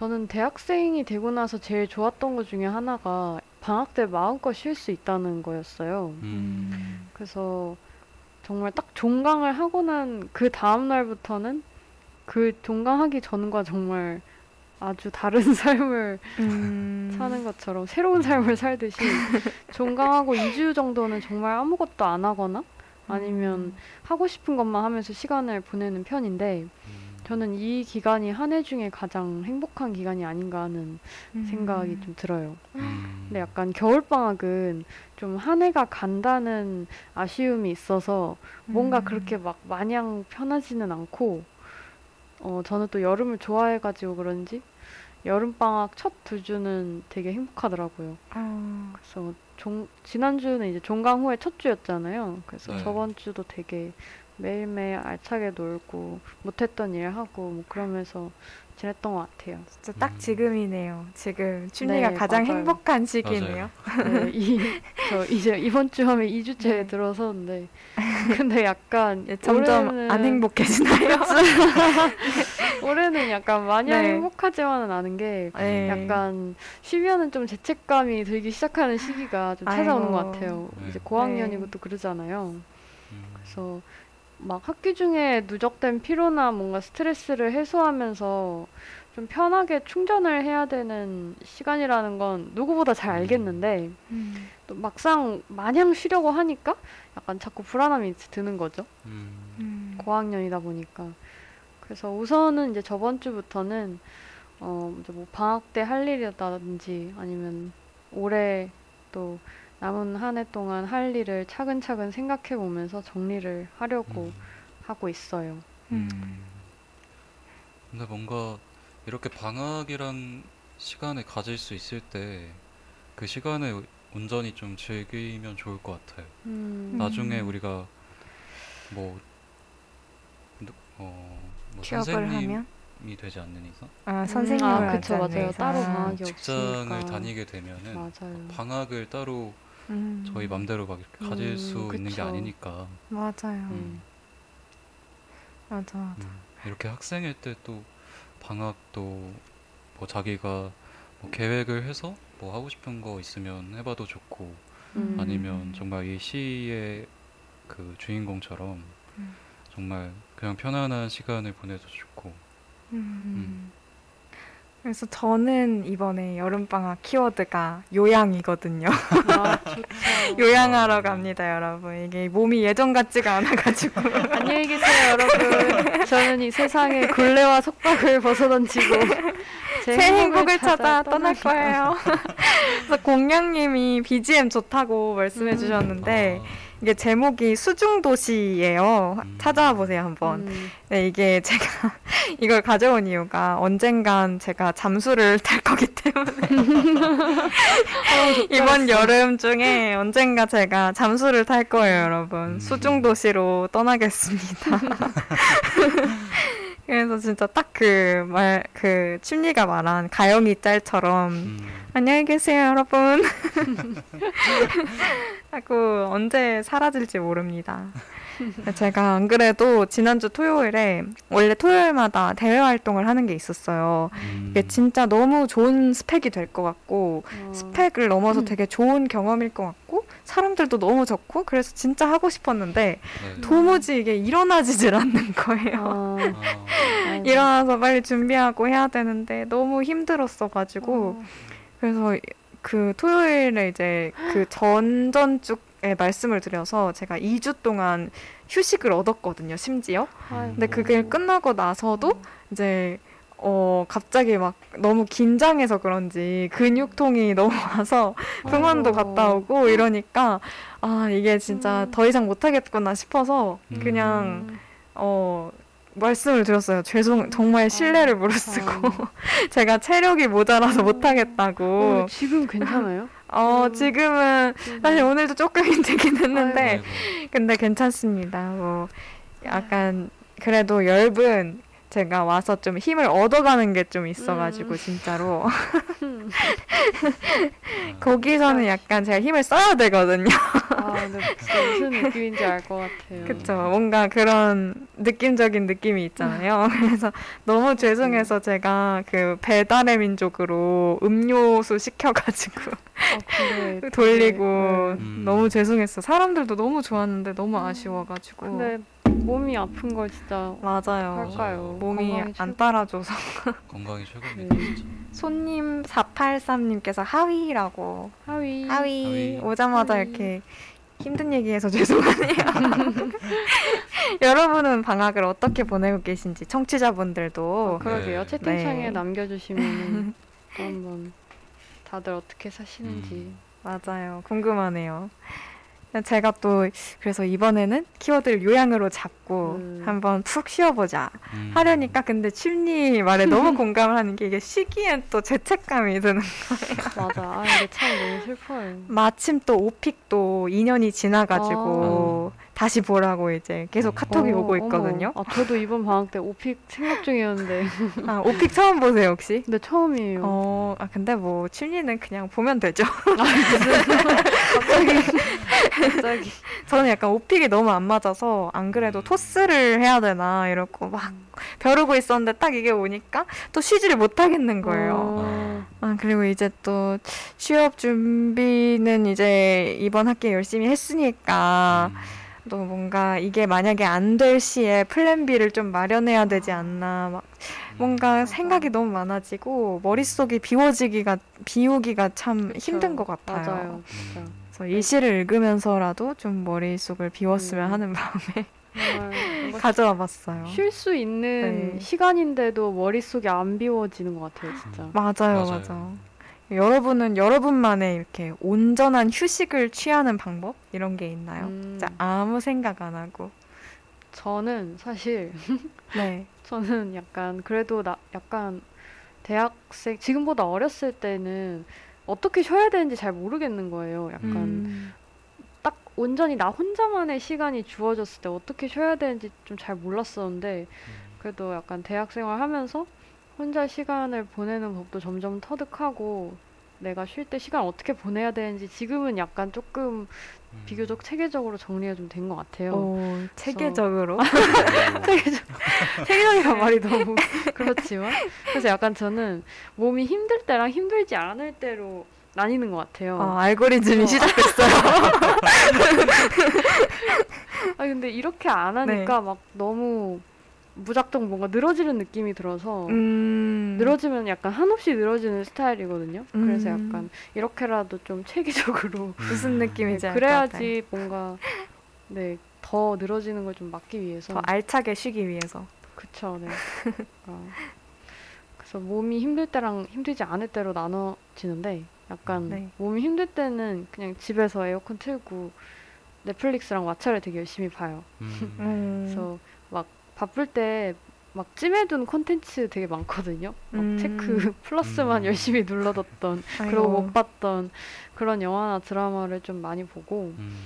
저는 대학생이 되고 나서 제일 좋았던 것 중에 하나가 방학 때 마음껏 쉴 수 있다는 거였어요. 음, 그래서 정말 딱 종강을 하고 난 그 다음 날부터는 그 종강하기 전과 정말 아주 다른 삶을 음. 사는 것처럼 새로운 삶을 살듯이 종강하고 2주 정도는 정말 아무것도 안 하거나 아니면 하고 싶은 것만 하면서 시간을 보내는 편인데 음, 저는 이 기간이 한 해 중에 가장 행복한 기간이 아닌가 하는 음. 생각이 좀 들어요. 음, 근데 약간 겨울방학은 좀 한 해가 간다는 아쉬움이 있어서 뭔가 음. 그렇게 막 마냥 편하지는 않고 어 저는 또 여름을 좋아해가지고 그런지 여름방학 첫 두 주는 되게 행복하더라고요. 어, 그래서 종, 지난주는 이제 종강 후에 첫 주였잖아요. 그래서 네. 저번 주도 되게 매일매일 알차게 놀고 못했던 일 하고 뭐 그러면서 지냈던 것 같아요. 진짜 딱 음. 지금이네요. 지금 춘리가 네, 가장 맞아요. 행복한 시기네요. 네, 이, 저 이제 이번 주 하면 2주째 네. 들어서는데 근데 약간 예, 점점 올해는, 안 행복해지나요? 올해는 약간 마냥 네. 행복하지만은 않은 게 네. 약간 쉬면은 좀 죄책감이 들기 시작하는 시기가 좀 찾아오는 아이고. 것 같아요. 네. 이제 고학년이고 네. 또 그러잖아요. 음, 그래서 막 학기 중에 누적된 피로나 뭔가 스트레스를 해소하면서 좀 편하게 충전을 해야 되는 시간이라는 건 누구보다 잘 알겠는데 음. 또 막상 마냥 쉬려고 하니까 약간 자꾸 불안함이 드는 거죠. 음, 음. 고학년이다 보니까. 그래서 우선은 이제 저번 주부터는 어 이제 뭐 방학 때 할 일이라든지 아니면 올해 또 남은 한 해 동안 할 일을 차근차근 생각해 보면서 정리를 하려고 음. 하고 있어요. 음. 근데 뭔가 이렇게 방학이란 시간을 가질 수 있을 때 그 시간을 온전히 좀 즐기면 좋을 것 같아요. 음, 나중에 음. 우리가 뭐, 누- 어, 뭐 선생님이 하면 되지 않는 이상 아 음, 선생님을 아, 그쵸, 맞아요. 이상. 따로 방학이 직장을 없으니까. 다니게 되면은 맞아요. 방학을 따로 음, 저희 맘대로 막 이렇게 가질 음, 수 있는 게 그쵸. 아니니까 맞아요. 음. 맞아, 맞아. 음, 이렇게 학생일 때 또 방학도 뭐 자기가 뭐 계획을 해서 뭐 하고 싶은 거 있으면 해봐도 좋고 음. 아니면 정말 이 시의 그 주인공처럼 음. 정말 그냥 편안한 시간을 보내도 좋고 음. 그래서 저는 이번에 여름방학 키워드가 요양이거든요. 아. 요양하러 아. 갑니다, 여러분. 이게 몸이 예전 같지가 않아가지고. 안녕히 계세요, 여러분. 저는 이 세상의 굴레와 속박을 벗어던지고 제새 행복을 찾아 떠날. 거예요. 그래서 공양님이 BGM 좋다고 말씀해 음. 주셨는데, 아, 이게 제목이 수중도시예요. 음. 찾아와 보세요, 한번. 음. 네, 이게 제가 이걸 가져온 이유가 언젠간 제가 잠수를 탈 거기 때문에 이번 여름 중에 언젠가 제가 잠수를 탈 거예요, 여러분. 음. 수중도시로 떠나겠습니다. 그래서 진짜 딱 그 말, 그 춘리가 말한 가영이 짤처럼 음, 안녕히 계세요, 여러분. 하고 언제 사라질지 모릅니다. 제가 안 그래도 지난주 토요일에 원래 토요일마다 대외 활동을 하는 게 있었어요. 음, 이게 진짜 너무 좋은 스펙이 될 것 같고 어. 스펙을 넘어서 음. 되게 좋은 경험일 것 같고 사람들도 너무 좋고 그래서 진짜 하고 싶었는데 네. 도무지 이게 일어나지질 않는 거예요. 어. 아. 일어나서 빨리 준비하고 해야 되는데 너무 힘들었어 가지고 어. 그래서 그 토요일에 이제 그 전전 주에 말씀을 드려서 제가 2주 동안 휴식을 얻었거든요, 심지어. 아이고. 근데 그게 끝나고 나서도 이제 어 갑자기 막 너무 긴장해서 그런지 근육통이 너무 와서 병원도. 갔다 오고 이러니까 아 이게 진짜 음. 더 이상 못 하겠구나 싶어서 음. 그냥 음. 어 말씀을 드렸어요. 죄송 정말 신뢰를 무릅쓰고 아. 제가 체력이 모자라서 못 어, 하겠다고. 지금 괜찮아요? 어 음. 지금은 사실 오늘도 조금 힘들긴 했는데 아이고. 근데 괜찮습니다. 뭐 약간 그래도 열분 제가 와서 좀 힘을 얻어가는 게 좀 있어가지고 음. 진짜로 음. 아, 거기서는 약간 제가 힘을 써야 되거든요. 아, 근데 무슨 느낌인지 알 것 같아요. 그쵸? 뭔가 그런 느낌적인 느낌이 있잖아요. 그래서 너무 죄송해서 제가 그 배달의 민족으로 음료수 시켜가지고 아, 돌리고 네. 음. 너무 죄송했어. 사람들도 너무 좋았는데 너무 아쉬워가지고. 근데 몸이 아픈 걸 진짜 맞아요. 할까요? 몸이 건강이 안 최고- 따라줘서 건강이 최고입니다 네. 진짜 손님 483님께서 하위라고 하위. 하위, 하위. 오자마자 하위. 이렇게 힘든 얘기해서 죄송하네요. 여러분은 방학을 어떻게 보내고 계신지 청취자분들도 아, 그러게요. 네. 채팅창에 네. 남겨주시면 또 한번 다들 어떻게 사시는지. 음. 맞아요. 궁금하네요. 제가 또 그래서 이번에는 키워드를 요양으로 잡고 음. 한번 푹 쉬어보자 음. 하려니까 근데 춘리 말에 너무 공감을 하는 게 이게 쉬기엔 또 죄책감이 드는 맞아. 아, 근데 참 너무 슬퍼요. 마침 또 오픽도 2년이 지나가지고 다시 보라고 이제 계속 카톡이 어, 오고 있거든요. 어머. 아, 저도 이번 방학 때 오픽 생각 중이었는데. 아, 오픽 처음 보세요 혹시? 근데 처음이에요. 어, 아 근데 뭐 춘리는 그냥 보면 되죠. 갑자기. 저는 약간 오픽이 너무 안 맞아서 안 그래도 음. 토스를 해야 되나 이러고 막 벼르고 있었는데 딱 이게 오니까 또 쉬지를 못하겠는 거예요. 어, 아, 그리고 이제 또 취업 준비는 이제 이번 학기에 열심히 했으니까 음. 또 뭔가 이게 만약에 안 될 시에 플랜 B를 좀 마련해야 되지 않나 막 뭔가 맞아. 생각이 너무 많아지고 머릿속이 비워지기가 비우기가 참 그쵸. 힘든 것 같아요. 맞아요. 음. 그래서 이 시를 읽으면서라도 좀 머릿속을 비웠으면 음. 하는 마음에 가져와 봤어요. 쉴 수 있는 네. 시간인데도 머릿속이 안 비워지는 것 같아요, 진짜. 맞아요, 맞아요. 맞아. 여러분은 여러분만의 이렇게 온전한 휴식을 취하는 방법 이런 게 있나요? 음, 진짜 아무 생각 안 하고. 저는 사실 네. 저는 약간 그래도 나 약간 대학생 지금보다 어렸을 때는 어떻게 쉬어야 되는지 잘 모르겠는 거예요. 약간 음, 딱 온전히 나 혼자만의 시간이 주어졌을 때 어떻게 쉬어야 되는지 좀 잘 몰랐었는데 그래도 약간 대학 생활 하면서 혼자 시간을 보내는 법도 점점 터득하고 내가 쉴 때 시간 어떻게 보내야 되는지 지금은 약간 조금 음. 비교적 체계적으로 정리가 좀 된 것 같아요. 오, 체계적으로. 체계적, 체계적이란 말이 너무 그렇지만 그래서 약간 저는 몸이 힘들 때랑 힘들지 않을 때로 나뉘는 것 같아요. 아, 알고리즘이 어. 시작됐어요. 아 근데 이렇게 안 네. 하니까 막 너무 무작정 뭔가 늘어지는 느낌이 들어서 음. 늘어지면 약간 한없이 늘어지는 스타일이거든요. 그래서 음. 약간 이렇게라도 좀 체계적으로 음. 무슨 느낌인지 네. 그래야지 뭔가 네 더 늘어지는 걸 좀 막기 위해서 더 알차게 쉬기 위해서. 그쵸, 네. 아, 그래서 몸이 힘들 때랑 힘들지 않을 때로 나눠지는데 약간 네. 몸이 힘들 때는 그냥 집에서 에어컨 틀고 넷플릭스랑 왓챠를 되게 열심히 봐요. 음. 음. 그래서 막 바쁠 때 막 찜해둔 콘텐츠 되게 많거든요. 막 음. 체크 플러스만 음. 열심히 눌러뒀던 그리고 못 봤던 그런 영화나 드라마를 좀 많이 보고 음.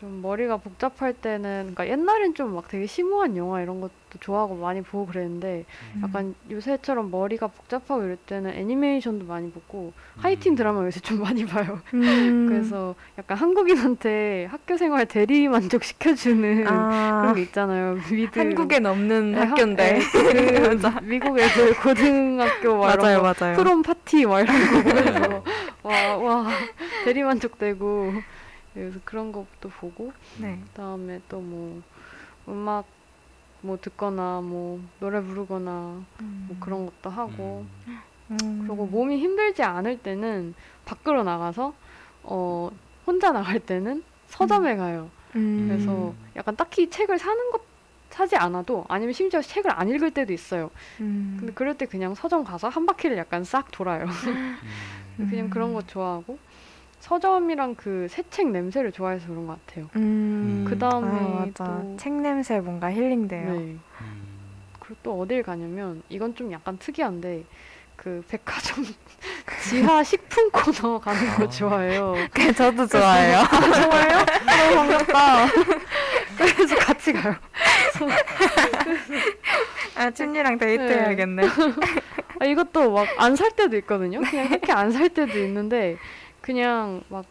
좀 머리가 복잡할 때는 그러니까 옛날엔 좀 막 되게 심오한 영화 이런 것도 좋아하고 많이 보고 그랬는데 음. 약간 요새처럼 머리가 복잡하고 이럴 때는 애니메이션도 많이 보고 하이틴 음. 드라마 요새 좀 많이 봐요. 음. 그래서 약간 한국인한테 학교 생활 대리 만족 시켜주는 아, 그런 게 있잖아요. 미드 한국엔 없는 네, 한- 학교인데. 네, 그 맞아. 미국 애들 고등학교 막 맞아요, 거 맞아요. 프롬 파티 막 이런 거 보면서 네. 와, 와 대리 만족되고 그래서 그런 것도 보고 네. 그다음에 또 뭐 음악 뭐 듣거나 뭐 노래 부르거나 뭐 그런 것도 하고 음. 그리고 몸이 힘들지 않을 때는 밖으로 나가서 어 혼자 나갈 때는 서점에 가요. 음. 그래서 약간 딱히 책을 사는 것 사지 않아도 아니면 심지어 책을 안 읽을 때도 있어요. 음. 근데 그럴 때 그냥 서점 가서 한 바퀴를 약간 싹 돌아요. 음. 그냥 그런 거 좋아하고 서점이랑 그 새 책 냄새를 좋아해서 그런 것 같아요. 음. 그 다음에 아, 책 냄새 뭔가 힐링돼요. 네. 음. 그리고 또 어딜 가냐면 이건 좀 약간 특이한데 그 백화점 지하 식품 코너 가는 거 아. 좋아해요. 그 저도 좋아해요. 정말요? 너무 반갑다. 그래서 같이 가요. 아, 춘이랑 데이트해야겠네. 아, 이것도 막 안 살 때도 있거든요. 그냥 이렇게 안 살 때도 있는데 그냥 막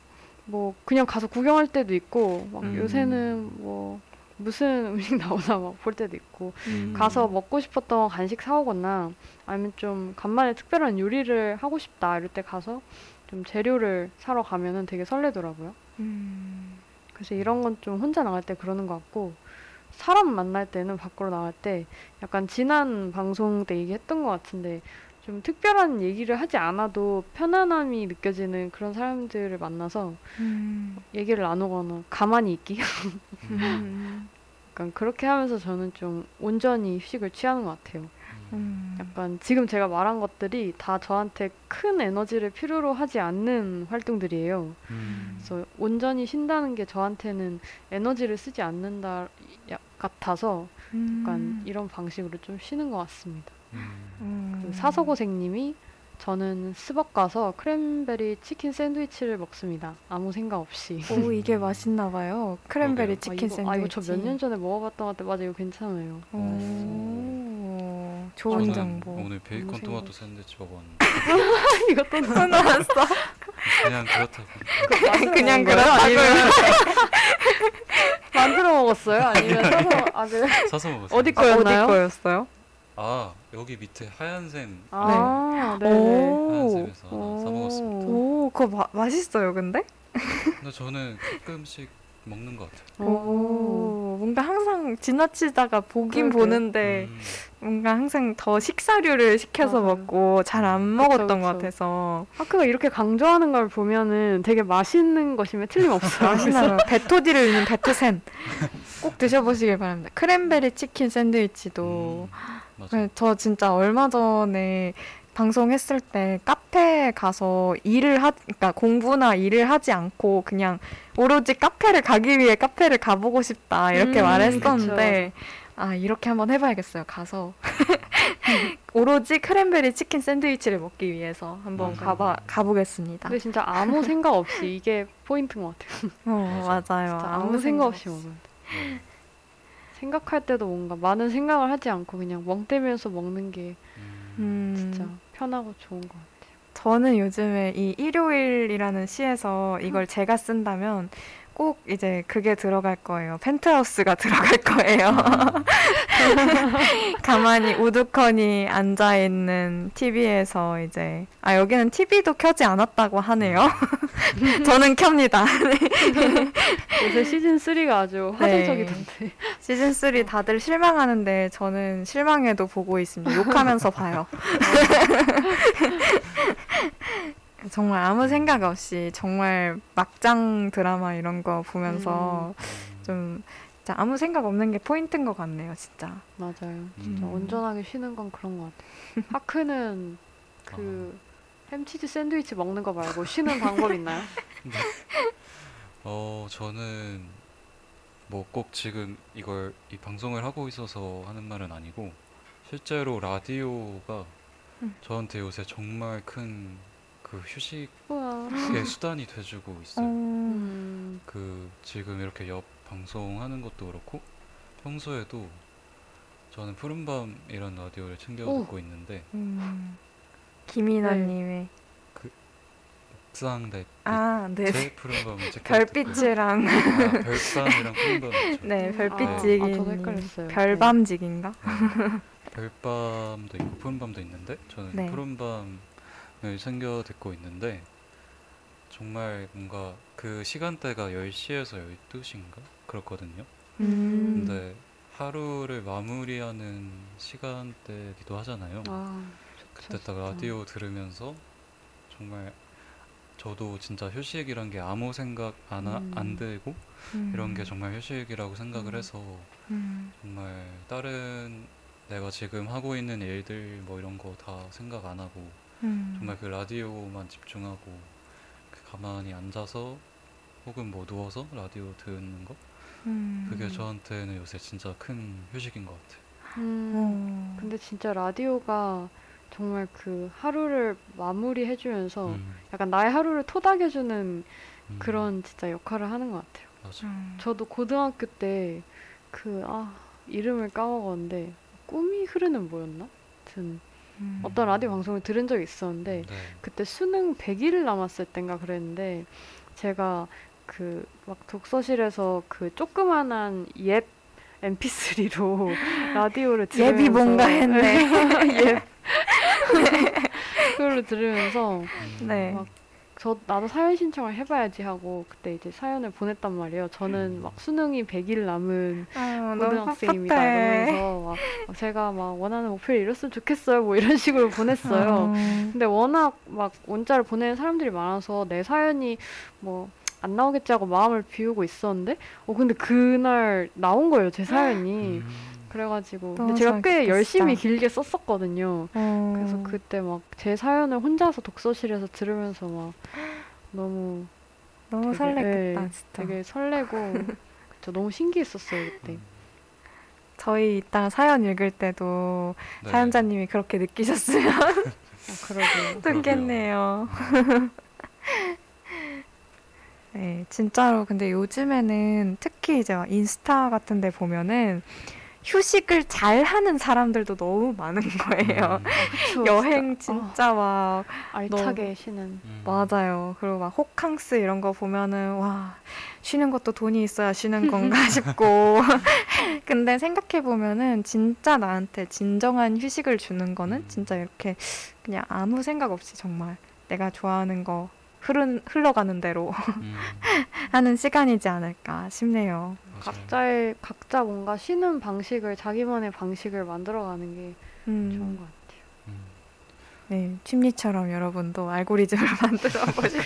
뭐 그냥 가서 구경할 때도 있고 막 음. 요새는 뭐 무슨 음식 나오나 막 볼 때도 있고 음. 가서 먹고 싶었던 간식 사오거나 아니면 좀 간만에 특별한 요리를 하고 싶다 이럴 때 가서 좀 재료를 사러 가면은 되게 설레더라고요. 음. 그래서 이런 건 좀 혼자 나갈 때 그러는 것 같고 사람 만날 때는 밖으로 나갈 때 약간 지난 방송 때 얘기했던 것 같은데 좀 특별한 얘기를 하지 않아도 편안함이 느껴지는 그런 사람들을 만나서 음. 얘기를 나누거나 가만히 있기 음. 약간 그렇게 하면서 저는 좀 온전히 휴식을 취하는 것 같아요. 음. 약간 지금 제가 말한 것들이 다 저한테 큰 에너지를 필요로 하지 않는 활동들이에요. 음. 그래서 온전히 쉰다는 게 저한테는 에너지를 쓰지 않는다 야- 같아서 약간 음. 이런 방식으로 좀 쉬는 것 같습니다. 음. 음. 그 사서고생님이 저는 스벅 가서 크랜베리 치킨 샌드위치를 먹습니다. 아무 생각 없이. 오 이게 맛있나 봐요. 크랜베리 그러게요. 치킨 아, 샌드위치. 이거, 아, 이거 저 몇 년 전에 먹어봤던 것 같아. 맞아, 이거 괜찮아요. 오, 좋은 저는 정보. 오늘 베이컨 너무 토마토 샌드위치 먹었는데 이것도 또 나왔어. 그냥 그렇다고 그냥? 그렇다고요. 아니면 만들어 먹었어요? 아니면 사서 아, 네. 사서 먹었어요. 어디 거였나요? 어디 거였어요? 아 여기 밑에 하얀 샘 아, 네. 오. 하얀 샘에서 하나 사 먹었습니다. 오, 그거 마, 맛있어요, 근데? 근데 저는 가끔씩 먹는 것 같아요. 오, 뭔가 항상 지나치다가 보긴 그러게요. 보는데 음. 뭔가 항상 더 식사류를 시켜서 맞아요. 먹고 잘 안 그쵸, 먹었던 것 그쵸. 같아서 하크가 이렇게 강조하는 걸 보면은 되게 맛있는 것임에 틀림없어요. 맛있나요? 베토디를 있는 베트센 꼭 드셔보시길 바랍니다. 크랜베리 치킨 샌드위치도 음. 맞아. 네, 저 진짜 얼마 전에 방송했을 때 카페에 가서 일을 하, 그러니까 공부나 일을 하지 않고 그냥 오로지 카페를 가기 위해 카페를 가보고 싶다 이렇게 음, 말했었는데 아 이렇게 한번 해봐야겠어요. 가서 오로지 크랜베리 치킨 샌드위치를 먹기 위해서 한번 맞아요. 가봐 가보겠습니다. 근데 진짜 아무 생각 없이 이게 포인트인 것 같아요. 어 맞아요. 진짜 아무 생각 없이. 네. 생각할 때도 뭔가 많은 생각을 하지 않고 그냥 멍 때면서 먹는 게 음. 음, 진짜 편하고 좋은 것 같아요. 저는 요즘에 이 일요일이라는 시에서 이걸 음. 제가 쓴다면 꼭 이제 그게 들어갈 거예요. 펜트하우스가 들어갈 거예요. 가만히 우두커니 앉아 있는 TV에서 이제 아 여기는 TV도 켜지 않았다고 하네요. 저는 켭니다. 요새 시즌 3가 아주 네. 화제적이던데. 시즌 3 다들 실망하는데 저는 실망해도 보고 있습니다. 욕하면서 봐요. 정말 아무 생각 없이 정말 막장 드라마 이런 거 보면서 좀 진짜 아무 생각 없는 게 포인트인 것 같네요, 진짜. 맞아요. 음. 진짜 온전하게 쉬는 건 그런 것 같아요. 하크는 그 햄치즈 샌드위치 먹는 거 말고 쉬는 방법 있나요? 어, 저는 뭐 꼭 지금 이걸 이 방송을 하고 있어서 하는 말은 아니고 실제로 라디오가 음. 저한테 요새 정말 큰 그 휴식의 우와. 수단이 돼주고 있어요. 음. 그 지금 이렇게 옆 방송하는 것도 그렇고 평소에도 저는 푸른밤이란 라디오를 챙겨 오. 듣고 있는데 음, 김인아님의 옥상 달 아, 네. 제 듣고 별빛이랑 아, 별밤이랑 푸른밤이죠. 네, 아, 별빛지기 아, 헷갈렸어요. 별밤지기인가? 네. 별밤도 있고 푸른밤도 있는데 저는 네. 푸른밤 을 챙겨 듣고 있는데 정말 뭔가 그 시간대가 10시에서 12시인가 그렇거든요. 음. 근데 하루를 마무리하는 시간대기도 하잖아요. 아, 그때 딱 라디오 들으면서 정말 저도 진짜 휴식이란 게 아무 생각 안, 하- 음. 안 들고 음. 이런 게 정말 휴식이라고 생각을 음. 해서 음. 정말 다른 내가 지금 하고 있는 일들 뭐 이런 거 다 생각 안 하고 음. 정말 그 라디오만 집중하고 그 가만히 앉아서 혹은 뭐 누워서 라디오 듣는 거 음. 그게 저한테는 요새 진짜 큰 휴식인 것 같아요. 음. 어. 근데 진짜 라디오가 정말 그 하루를 마무리해주면서 음, 약간 나의 하루를 토닥여주는 음, 그런 진짜 역할을 하는 것 같아요. 맞아. 음. 저도 고등학교 때 그, 아, 이름을 까먹었는데, 꿈이 흐르는 뭐였나? 하여튼, 음. 어떤 라디오 방송을 들은 적이 있었는데, 네. 그때 수능 100일 남았을 땐가 그랬는데, 제가 그, 막 독서실에서 그 조그만한 옛 mp3로 라디오를 들으면서. 예비 뭔가 했네. 예. 그걸로 들으면서, 음, 네. 막 저 나도 사연 신청을 해봐야지 하고 그때 이제 사연을 보냈단 말이에요. 저는 음. 막 수능이 100일 남은 아, 너무 고등학생입니다. 이러면서 막, 막 제가 막 원하는 목표를 이뤘으면 좋겠어요. 뭐 이런 식으로 보냈어요. 근데 워낙 막 문자를 보내는 사람들이 많아서 내 사연이 뭐 안 나오겠지 하고 마음을 비우고 있었는데 어 근데 그날 나온 거예요. 제 사연이. 음, 그래가지고 근데 제가 꽤 좋겠다. 열심히 길게 썼었거든요. 어. 그래서 그때 막 제 사연을 혼자서 독서실에서 들으면서 막 너무 너무 되게, 설렜겠다, 네, 진짜. 되게 설레고 그쵸, 너무 신기했었어요 그때. 음, 저희 이따 사연 읽을 때도 네. 사연자님이 그렇게 느끼셨으면 아. 좋겠네요. 네, 진짜로 근데 요즘에는 특히 이제 막 인스타 같은 데 보면은 휴식을 잘 하는 사람들도 너무 많은 거예요. 음, 여행 진짜. 막 어, 알차게 쉬는. 음, 맞아요. 그리고 막 호캉스 이런 거 보면은 와 쉬는 것도 돈이 있어야 쉬는 건가 싶고 근데 생각해 보면은 진짜 나한테 진정한 휴식을 주는 거는 음. 진짜 이렇게 그냥 아무 생각 없이 정말 내가 좋아하는 거 흐른 흘러가는 대로 음, 하는 시간이지 않을까 싶네요. 맞아요. 각자의 각자 뭔가 쉬는 방식을 자기만의 방식을 만들어가는 게 좋은 음, 것 같아요. 음, 네, 침리처럼 여러분도 알고리즘을 만들어 보시길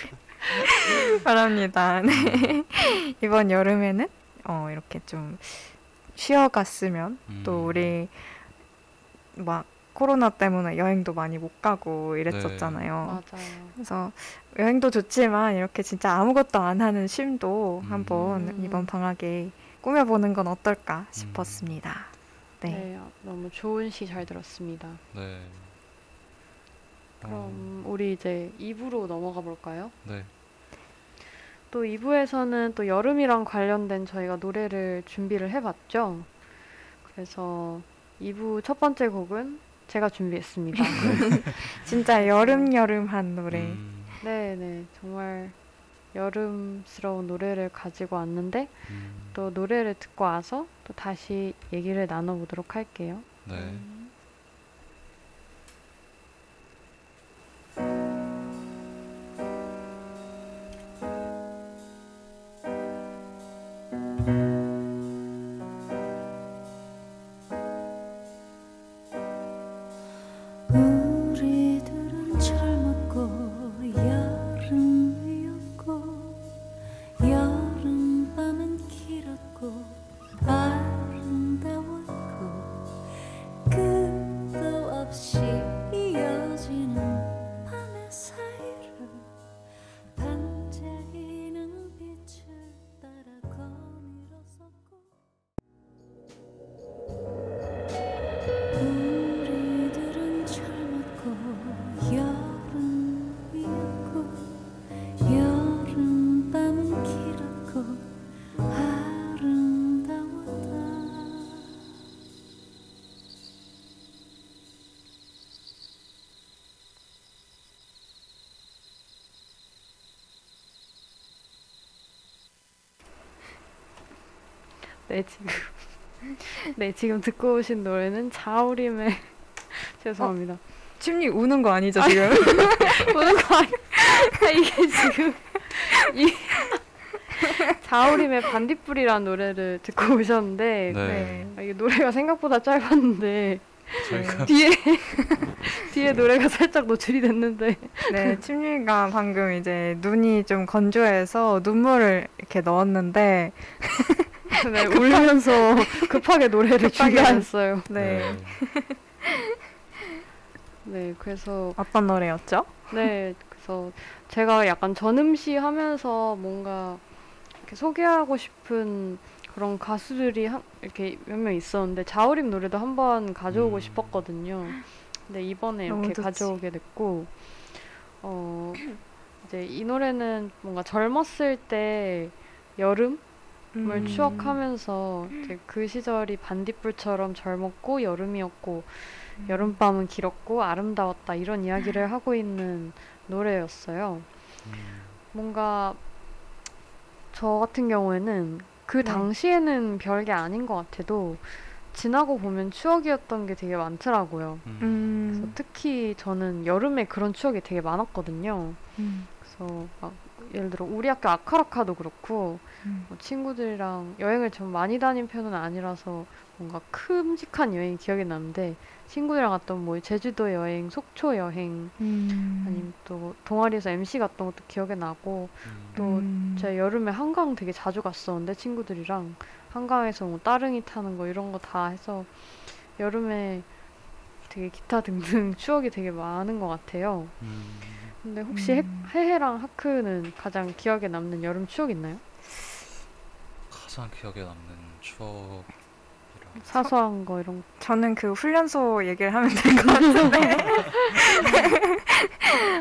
바랍니다. 네. 이번 여름에는 어, 이렇게 좀 쉬어갔으면 또 음, 우리 막 코로나 때문에 여행도 많이 못 가고 이랬었잖아요. 맞아요. 그래서 여행도 좋지만 이렇게 진짜 아무것도 안 하는 쉼도 음. 한번 음. 이번 방학에 꾸며보는 건 어떨까 싶었습니다. 네. 네. 너무 좋은 시 잘 들었습니다. 네. 어, 그럼 우리 이제 2부로 넘어가 볼까요? 네. 또 2부에서는 또 여름이랑 관련된 저희가 노래를 준비를 해봤죠. 그래서 2부 첫 번째 곡은 제가 준비했습니다. 진짜 여름 여름한 노래. 음, 네, 네. 정말 여름스러운 노래를 가지고 왔는데 음, 또 노래를 듣고 와서 또 다시 얘기를 나눠보도록 할게요. 네. 네, 지금. 네, 지금 듣고 오신 노래는 자우림의 죄송합니다. 춤이 우는 거 아니죠 지금? 보는 거 아니 아, 이게 지금 이 자우림의 반딧불이라는 노래를 듣고 오셨는데 네. 아, 이게 노래가 생각보다 짧았는데 저희가 뒤에 뒤에 노래가 살짝 노출이 됐는데 네, 침리가 방금 이제 눈이 좀 건조해서 눈물을 이렇게 넣었는데 네, 울면서 급하게 노래를. 준비했어요. 네, 네, 그래서 어떤 노래였죠? 네, 그래서 제가 약간 전음시 하면서 뭔가 이렇게 소개하고 싶은 그런 가수들이 한, 이렇게 몇 명 있었는데 자우림 노래도 한번 가져오고 음. 싶었거든요. 근데 이번에 이렇게. 가져오게 됐고 어 이제 이 노래는 뭔가 젊었을 때 여름을 음. 추억하면서 그 시절이 반딧불처럼 젊었고 여름이었고 여름밤은 길었고 아름다웠다 이런 이야기를 하고 있는 노래였어요. 음, 뭔가 저 같은 경우에는 그 네. 당시에는 별게 아닌 것 같아도 지나고 보면 추억이었던 게 되게 많더라고요. 음, 그래서 음, 특히 저는 여름에 그런 추억이 되게 많았거든요. 음, 그래서 막 예를 들어 우리 학교 아카라카도 그렇고 음. 뭐 친구들이랑 여행을 좀 많이 다닌 편은 아니라서 뭔가 큼직한 여행이 기억에 나는데 친구들이랑 갔던 뭐 제주도 여행, 속초 여행 음. 아니면 또 동아리에서 MC 갔던 것도 기억에 나고 음, 또 음. 제가 여름에 한강 되게 자주 갔었는데 친구들이랑 한강에서 뭐 따릉이 타는 거 이런 거 다 해서 여름에 되게 기타 등등 추억이 되게 많은 것 같아요. 음. 근데 혹시 음. 해, 해해랑 하크는 가장 기억에 남는 여름 추억 있나요? 가장 기억에 남는 추억이라 사소한 거 이런 거. 저는 그 훈련소 얘기를 하면 될 것 같은데.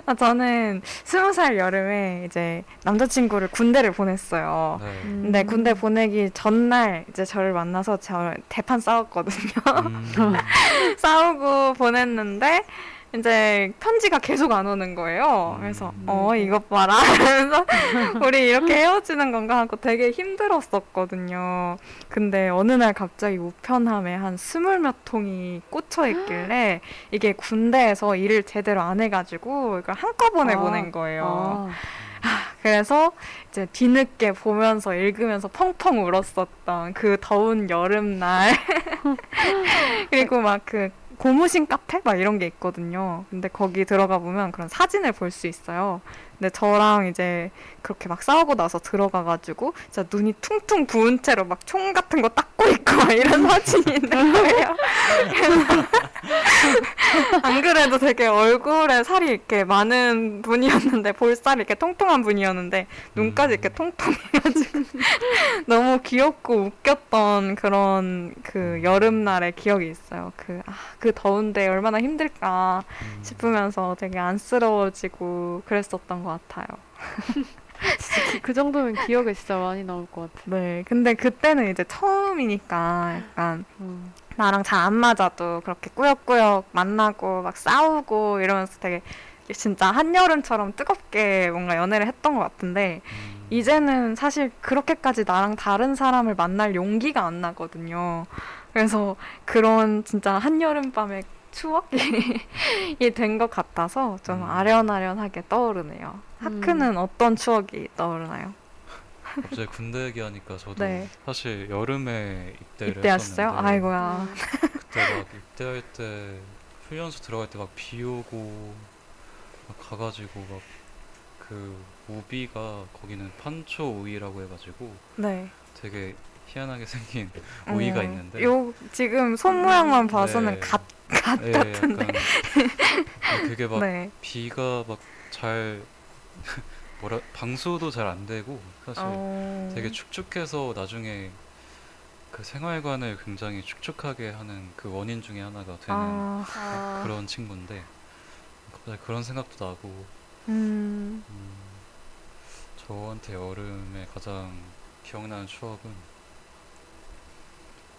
아, 저는 스무 살 여름에 이제 남자친구를 군대를 보냈어요. 네. 음. 근데 군대 보내기 전날 이제 저를 만나서 저 대판 싸웠거든요. 음, 싸우고 보냈는데 이제 편지가 계속 안 오는 거예요. 그래서 음. 어 이것 봐라 하면서 우리 이렇게 헤어지는 건가 하고 되게 힘들었었거든요. 근데 어느 날 갑자기 우편함에 한 스물 몇 통이 꽂혀 있길래 이게 군대에서 일을 제대로 안 해가지고 이걸 한꺼번에 아, 보낸 거예요. 아, 그래서 이제 뒤늦게 보면서 읽으면서 펑펑 울었었던 그 더운 여름날 그리고 막 그 고무신 카페 막 이런 게 있거든요. 근데 거기 들어가 보면 그런 사진을 볼 수 있어요. 근데 저랑 이제 그렇게 막 싸우고 나서 들어가가지고 진짜 눈이 퉁퉁 부은 채로 막 총 같은 거 닦고 있고 막 이런 사진이 있는 거예요. 안 그래도 되게 얼굴에 살이 이렇게 많은 분이었는데 볼살이 이렇게 통통한 분이었는데 눈까지 이렇게 통통해가지고 너무 귀엽고 웃겼던 그런 그 여름날의 기억이 있어요. 그, 아, 그 더운데 얼마나 힘들까 음. 싶으면서 되게 안쓰러워지고 그랬었던 것 같아요. 기- 그 정도면 기억에 진짜 많이 나올 것 같아. 네, 근데 그때는 이제 처음이니까 약간 음. 나랑 잘 안 맞아도 그렇게 꾸역꾸역 만나고 막 싸우고 이러면서 되게 진짜 한여름처럼 뜨겁게 뭔가 연애를 했던 것 같은데 음, 이제는 사실 그렇게까지 나랑 다른 사람을 만날 용기가 안 나거든요. 그래서 그런 진짜 한여름밤의 추억이 된 것 같아서 좀 음. 아련아련하게 떠오르네요. 하크는 어떤 추억이 떠오르나요? 갑자기 군대 얘기하니까 저도 네. 사실 여름에 입대를? 했었는데 아이고야. 그때 막 입대할 때 훈련소 들어갈 때 막 비 오고 막 가가지고 막 그 우비가 거기는 판초 우이라고 해가지고 네. 되게 희한하게 생긴 우이가 어, 있는데 요 지금 손 모양만 봐서는 네. 갓, 갓 예, 같은데. 약간 그게 막 네. 비가 막 잘 뭐라 방수도 잘 안 되고 사실 어... 되게 축축해서 나중에 그 생활관을 굉장히 축축하게 하는 그 원인 중에 하나가 되는 아, 아, 그런 친구인데 갑자기 그런 생각도 나고 음, 음, 저한테 여름에 가장 기억나는 추억은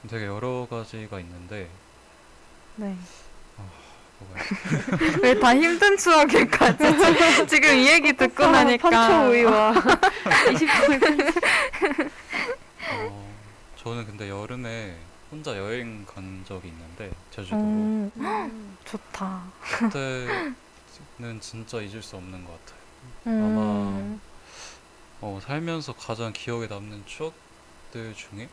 되게 여러 가지가 있는데 네. 뭐가 있- 왜다 힘든 추억일까지? 지금 이 얘기 듣고 나니까. 판초 우유와 20분의 어, 저는 근데 여름에 혼자 여행 간 적이 있는데 제주도로 음, 음. 좋다. 그때는 진짜 잊을 수 없는 것 같아요. 음, 어, 살면서 가장 기억에 남는 추억들 중에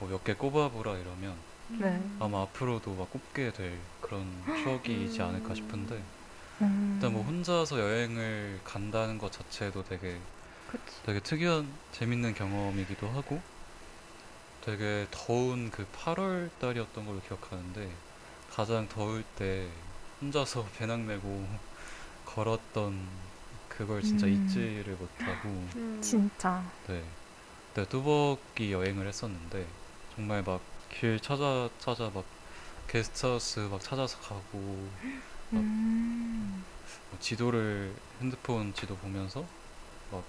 뭐 몇 개 꼽아보라 이러면 네. 아마 앞으로도 막 꼽게 될 그런 추억이지 않을까 싶은데 음. 일단 뭐 혼자서 여행을 간다는 것 자체도 되게 그치. 되게 특이한 재밌는 경험이기도 하고 되게 더운 그 8월 달이었던 걸로 기억하는데 가장 더울 때 혼자서 배낭 메고 걸었던 그걸 진짜 음. 잊지를 못하고 음. 진짜. 네. 네, 뚜벅이 여행을 했었는데 정말 막 길 찾아 찾아 막 게스트하우스 막 찾아서 가고 음. 뭐 지도를 핸드폰 지도 보면서 막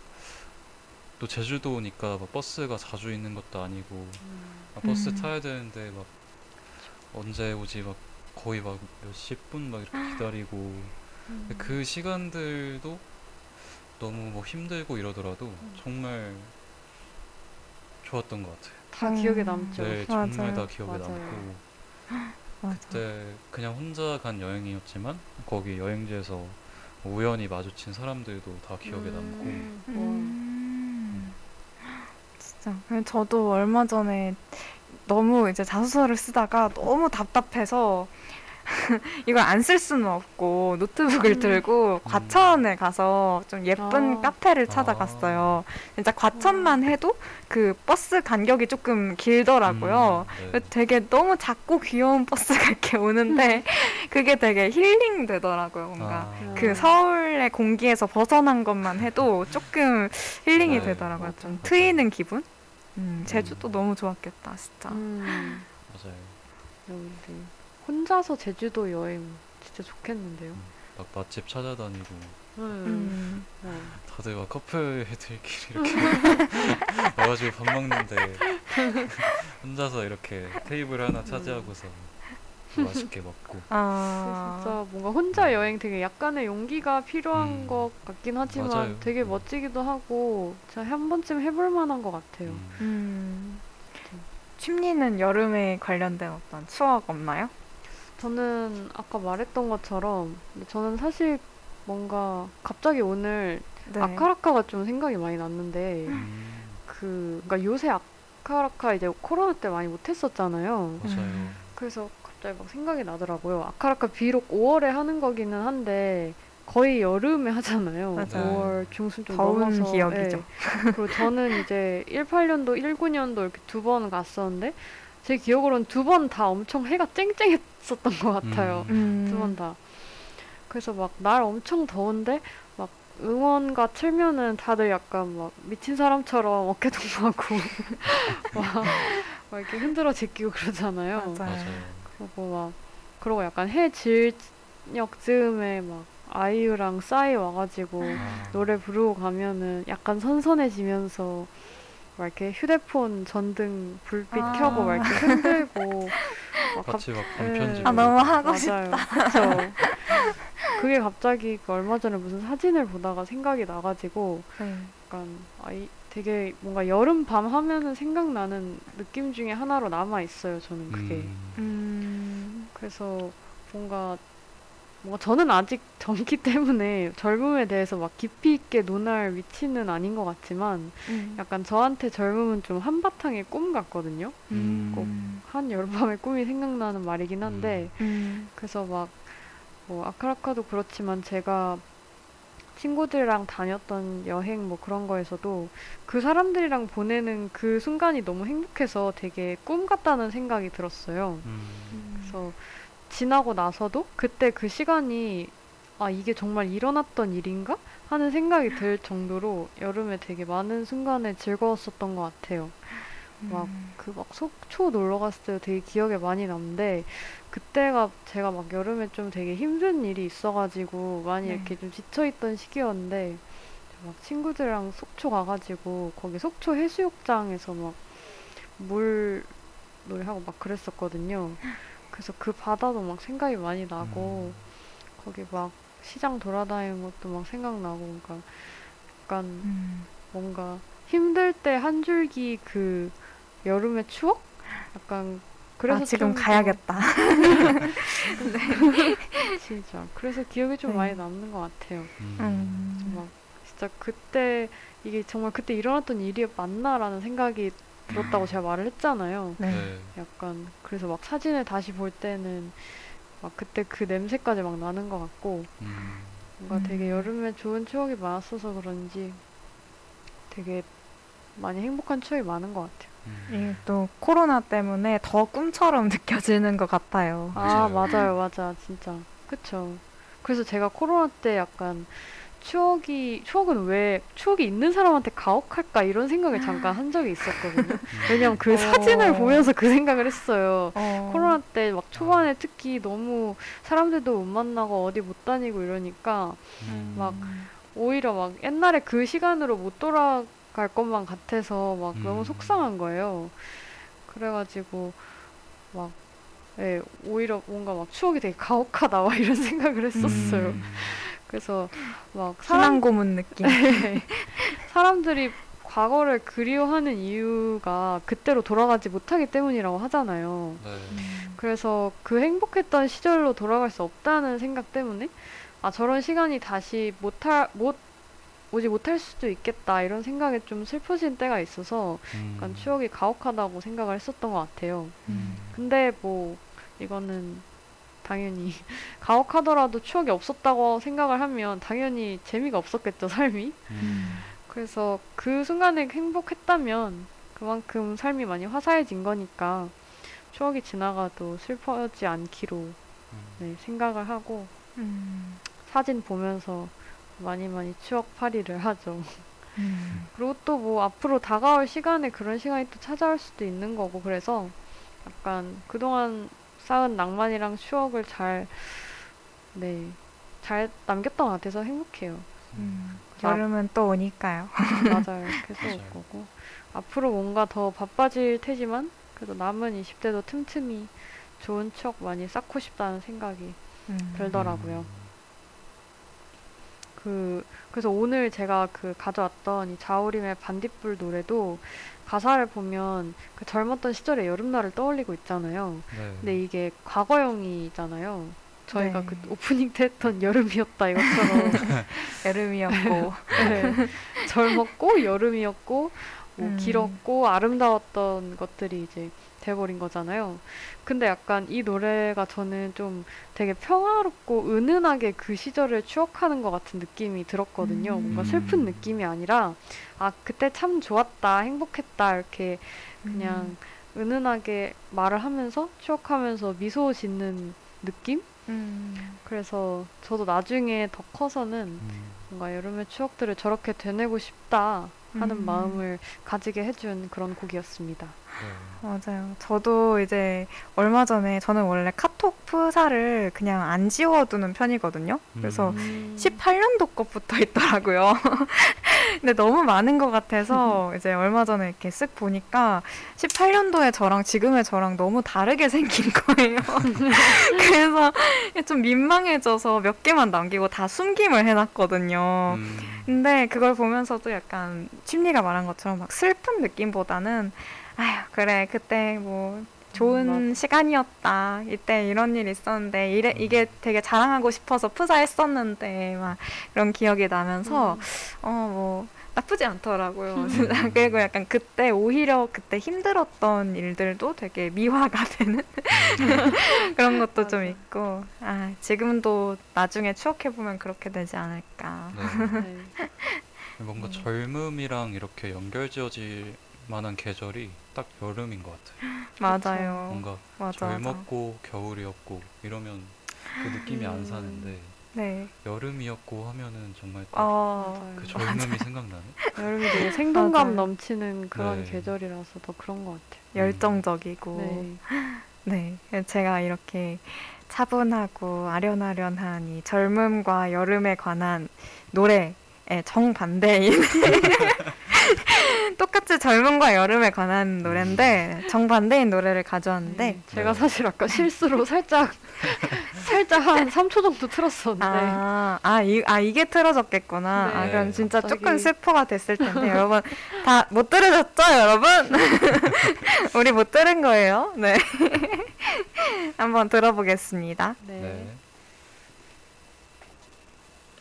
또 제주도니까 막 버스가 자주 있는 것도 아니고 음. 아, 버스 음. 타야 되는데 막 언제 오지 막 거의 막 몇십 분 막 이렇게 기다리고 음. 근데 그 시간들도 너무 뭐 힘들고 이러더라도 정말 좋았던 것 같아요. 다 기억에 음. 남죠. 네, 맞아요. 정말 다 기억에 맞아요. 남고 맞아. 그때 그냥 혼자 간 여행이었지만 거기 여행지에서 우연히 마주친 사람들도 다 기억에 남고 음. 와. 음. 진짜. 그냥 저도 얼마 전에 너무 이제 자소서를 쓰다가 너무 답답해서 이걸 안쓸 수는 없고 노트북을 음. 들고 과천에 가서 좀 예쁜 아. 카페를 찾아갔어요. 진짜 과천만 해도 그 버스 간격이 조금 길더라고요. 음, 네. 되게 너무 작고 귀여운 버스가 이렇게 오는데 그게 되게 힐링 되더라고요. 뭔가 아, 그 서울의 공기에서 벗어난 것만 해도 조금 힐링이 네, 되더라고요. 좀. 트이는 기분? 음, 제주도 음. 너무 좋았겠다, 진짜. 음. 맞아요. 여기 네. 혼자서 제주도 여행 진짜 좋겠는데요. 막 맛집 찾아다니고 음. 음. 네. 다들 막 커플들끼리 이렇게 와가지고 밥 먹는데 혼자서 이렇게 테이블 하나 차지하고서 맛있게 먹고 아, 진짜 뭔가 혼자 여행 되게 약간의 용기가 필요한 음. 것 같긴 하지만 맞아요. 되게 음. 멋지기도 하고 진짜 한 번쯤 해볼 만한 것 같아요. 음, 음. 춤리는 여름에 관련된 어떤 추억 없나요? 저는 아까 말했던 것처럼 저는 사실 뭔가 갑자기 오늘 네. 아카라카가 좀 생각이 많이 났는데 음, 그 그러니까 요새 아카라카 이제 코로나 때 많이 못 했었잖아요. 맞아요. 음. 그래서 갑자기 막 생각이 나더라고요. 아카라카 비록 5월에 하는 거기는 한데 거의 여름에 하잖아요. 맞아요. 5월 중순 좀 더운 넘어서. 기억이죠. 예. 그리고 저는 이제 18년도, 19년도 이렇게 두 번 갔었는데 제 기억으로는 두 번 다 엄청 해가 쨍쨍했었던 것 같아요. 음. 두번 다. 그래서 막 날 엄청 더운데 막 응원가 틀면은 다들 약간 막 미친 사람처럼 어깨 동무하고 막, 막 이렇게 흔들어 제끼고 그러잖아요. 맞아요. 그리고 막 그러고 약간 해 질녘 즈음에 막 아이유랑 싸이 와가지고 아, 노래 부르고 가면은 약간 선선해지면서 막 이렇게 휴대폰 전등 불빛 아. 켜고 막 이렇게 흔들고 막 갑- 같이 막 예. 반편지고 아 너무 하고 맞아요. 싶다. 그쵸. 그게 갑자기 그 얼마 전에 무슨 사진을 보다가 생각이 나가지고 네. 약간 아이 되게 뭔가 여름 밤 하면은 생각나는 느낌 중에 하나로 남아 있어요. 저는 그게. 음, 음, 그래서 뭔가 뭔가 저는 아직 젊기 때문에 젊음에 대해서 막 깊이 있게 논할 위치는 아닌 것 같지만 음, 약간 저한테 젊음은 좀 한바탕의 꿈 같거든요. 음, 꼭한 여름밤의 꿈이 생각나는 말이긴 한데 음, 그래서 막 뭐 아카라카도 그렇지만 제가 친구들이랑 다녔던 여행 뭐 그런 거에서도 그 사람들이랑 보내는 그 순간이 너무 행복해서 되게 꿈 같다는 생각이 들었어요. 음, 그래서 지나고 나서도 그때 그 시간이 아 이게 정말 일어났던 일인가 하는 생각이 들 정도로 여름에 되게 많은 순간에 즐거웠었던 것 같아요. 막 음. 그막 속초 놀러 갔을 때 되게 기억에 많이 남는데 그때가 제가 막 여름에 좀 되게 힘든 일이 있어가지고 많이 네. 이렇게 좀 지쳐있던 시기였는데 막 친구들이랑 속초 가가지고 거기 속초 해수욕장에서 막 물 놀이하고 막 그랬었거든요. 그래서 그 바다도 막 생각이 많이 나고 거기 막 시장 돌아다니는 것도 막 생각나고 그러니까 약간 음. 뭔가 힘들 때 한 줄기 그 여름의 추억? 약간 그래서 아, 지금 가야겠다. 진짜 그래서 기억이 좀 네. 많이 남는 것 같아요. 음, 음. 막 진짜 그때 이게 정말 그때 일어났던 일이 맞나라는 생각이 들었다고 제가 말을 했잖아요. 네. 네. 약간 그래서 막 사진을 다시 볼 때는 막 그때 그 냄새까지 막 나는 것 같고 음, 뭔가 되게 음. 여름에 좋은 추억이 많았어서 그런지 되게 많이 행복한 추억이 많은 것 같아요. 음. 이게 또 코로나 때문에 더 꿈처럼 느껴지는 것 같아요. 아, 맞아요. 맞아요, 맞아, 진짜. 그쵸. 그래서 제가 코로나 때 약간 추억이, 추억은 왜, 추억이 있는 사람한테 가혹할까 이런 생각을 잠깐 한 적이 있었거든요. 왜냐면 그 어. 사진을 보면서 그 생각을 했어요. 어. 코로나 때 막 초반에 특히 너무 사람들도 못 만나고 어디 못 다니고 이러니까 음, 막 오히려 막 옛날에 그 시간으로 못 돌아갈 것만 같아서 막 너무 음. 속상한 거예요. 그래가지고 막 예, 오히려 뭔가 막 추억이 되게 가혹하다 막 이런 생각을 했었어요. 음, 그래서 막 사람 희망 고문 느낌. 사람들이 과거를 그리워하는 이유가 그때로 돌아가지 못하기 때문이라고 하잖아요. 네. 그래서 그 행복했던 시절로 돌아갈 수 없다는 생각 때문에 아 저런 시간이 다시 못할 못 오지 못할 수도 있겠다 이런 생각에 좀 슬퍼진 때가 있어서 음, 약간 추억이 가혹하다고 생각을 했었던 것 같아요. 음, 근데 뭐 이거는 당연히 가혹하더라도 추억이 없었다고 생각을 하면 당연히 재미가 없었겠죠 삶이. 음, 그래서 그 순간에 행복했다면 그만큼 삶이 많이 화사해진 거니까 추억이 지나가도 슬퍼하지 않기로 음. 네, 생각을 하고 음. 사진 보면서 많이 많이 추억팔이를 하죠. 음. 그리고 또 뭐 앞으로 다가올 시간에 그런 시간이 또 찾아올 수도 있는 거고 그래서 약간 그동안 쌓은 낭만이랑 추억을 잘, 네, 잘 남겼던 것 같아서 행복해요. 음. 자- 여름은 또 오니까요. 맞아요. 계속 올 맞아요. 거고. 앞으로 뭔가 더 바빠질 테지만 그래도 남은 20대도 틈틈이 좋은 추억 많이 쌓고 싶다는 생각이 음. 들더라고요. 그 그래서 오늘 제가 그 가져왔던 이 자우림의 반딧불 노래도 가사를 보면 그 젊었던 시절의 여름날을 떠올리고 있잖아요. 네. 근데 이게 과거형이잖아요. 저희가 네. 그 오프닝 때 했던 여름이었다 이것처럼 여름이었고. 네. 젊었고 여름이었고 뭐 음. 길었고 아름다웠던 것들이 이제 돼버린 거잖아요. 근데 약간 이 노래가 저는 좀 되게 평화롭고 은은하게 그 시절을 추억하는 것 같은 느낌이 들었거든요. 음. 뭔가 슬픈 느낌이 아니라 아 그때 참 좋았다, 행복했다 이렇게 그냥 은은하게 말을 하면서 추억하면서 미소 짓는 느낌? 음. 그래서 저도 나중에 더 커서는 음, 뭔가 여름의 추억들을 저렇게 되뇌고 싶다 하는 음. 마음을 가지게 해준 그런 곡이었습니다. 맞아요. 저도 이제 얼마 전에 저는 원래 카톡 프사를 그냥 안 지워두는 편이거든요. 그래서 음. 18년도 것부터 있더라고요. 근데 너무 많은 것 같아서 이제 얼마 전에 이렇게 쓱 보니까 18년도의 저랑 지금의 저랑 너무 다르게 생긴 거예요. 그래서 좀 민망해져서 몇 개만 남기고 다 숨김을 해놨거든요. 음, 근데 그걸 보면서도 약간 심리가 말한 것처럼 막 슬픈 느낌보다는 아휴 그래 그때 뭐 좋은 음, 시간이었다 이때 이런 일 있었는데 이래, 이게 되게 자랑하고 싶어서 푸사했었는데 막 이런 기억이 나면서 음. 어뭐 나쁘지 않더라고요 진짜 그리고 약간 그때 오히려 그때 힘들었던 일들도 되게 미화가 되는 그런 것도 좀 맞아. 있고 아 지금도 나중에 추억해 보면 그렇게 되지 않을까 네. 네. 뭔가 음. 젊음이랑 이렇게 연결지어질 만한 계절이 딱 여름인 것 같아요. 맞아요 뭔가 맞아 맞아 젊었고 겨울이었고 이러면 그 느낌이 안 음. 사는데 네 여름이었고 하면은 정말 딱 어, 그. 젊음이 생각나네. 여름이 되게 생동감 맞아요. 넘치는 그런 네. 계절이라서 더 그런 것 같아요. 열정적이고 네. 네. 제가 이렇게 차분하고 아련아련한 이 젊음과 여름에 관한 노래의 정반대인 똑같이 젊음과 여름에 관한 노래인데 정반대인 노래를 가져왔는데 네. 제가 네. 사실 아까 실수로 살짝 살짝 한 3초 정도 틀었었는데 아, 아, 이, 아 이게 틀어졌겠구나. 네. 아 그럼 진짜 갑자기. 조금 슬퍼가 됐을 텐데 여러분 다 못 들으셨죠, 여러분? 우리 못 들은 거예요. 네. 한번 들어보겠습니다. 네.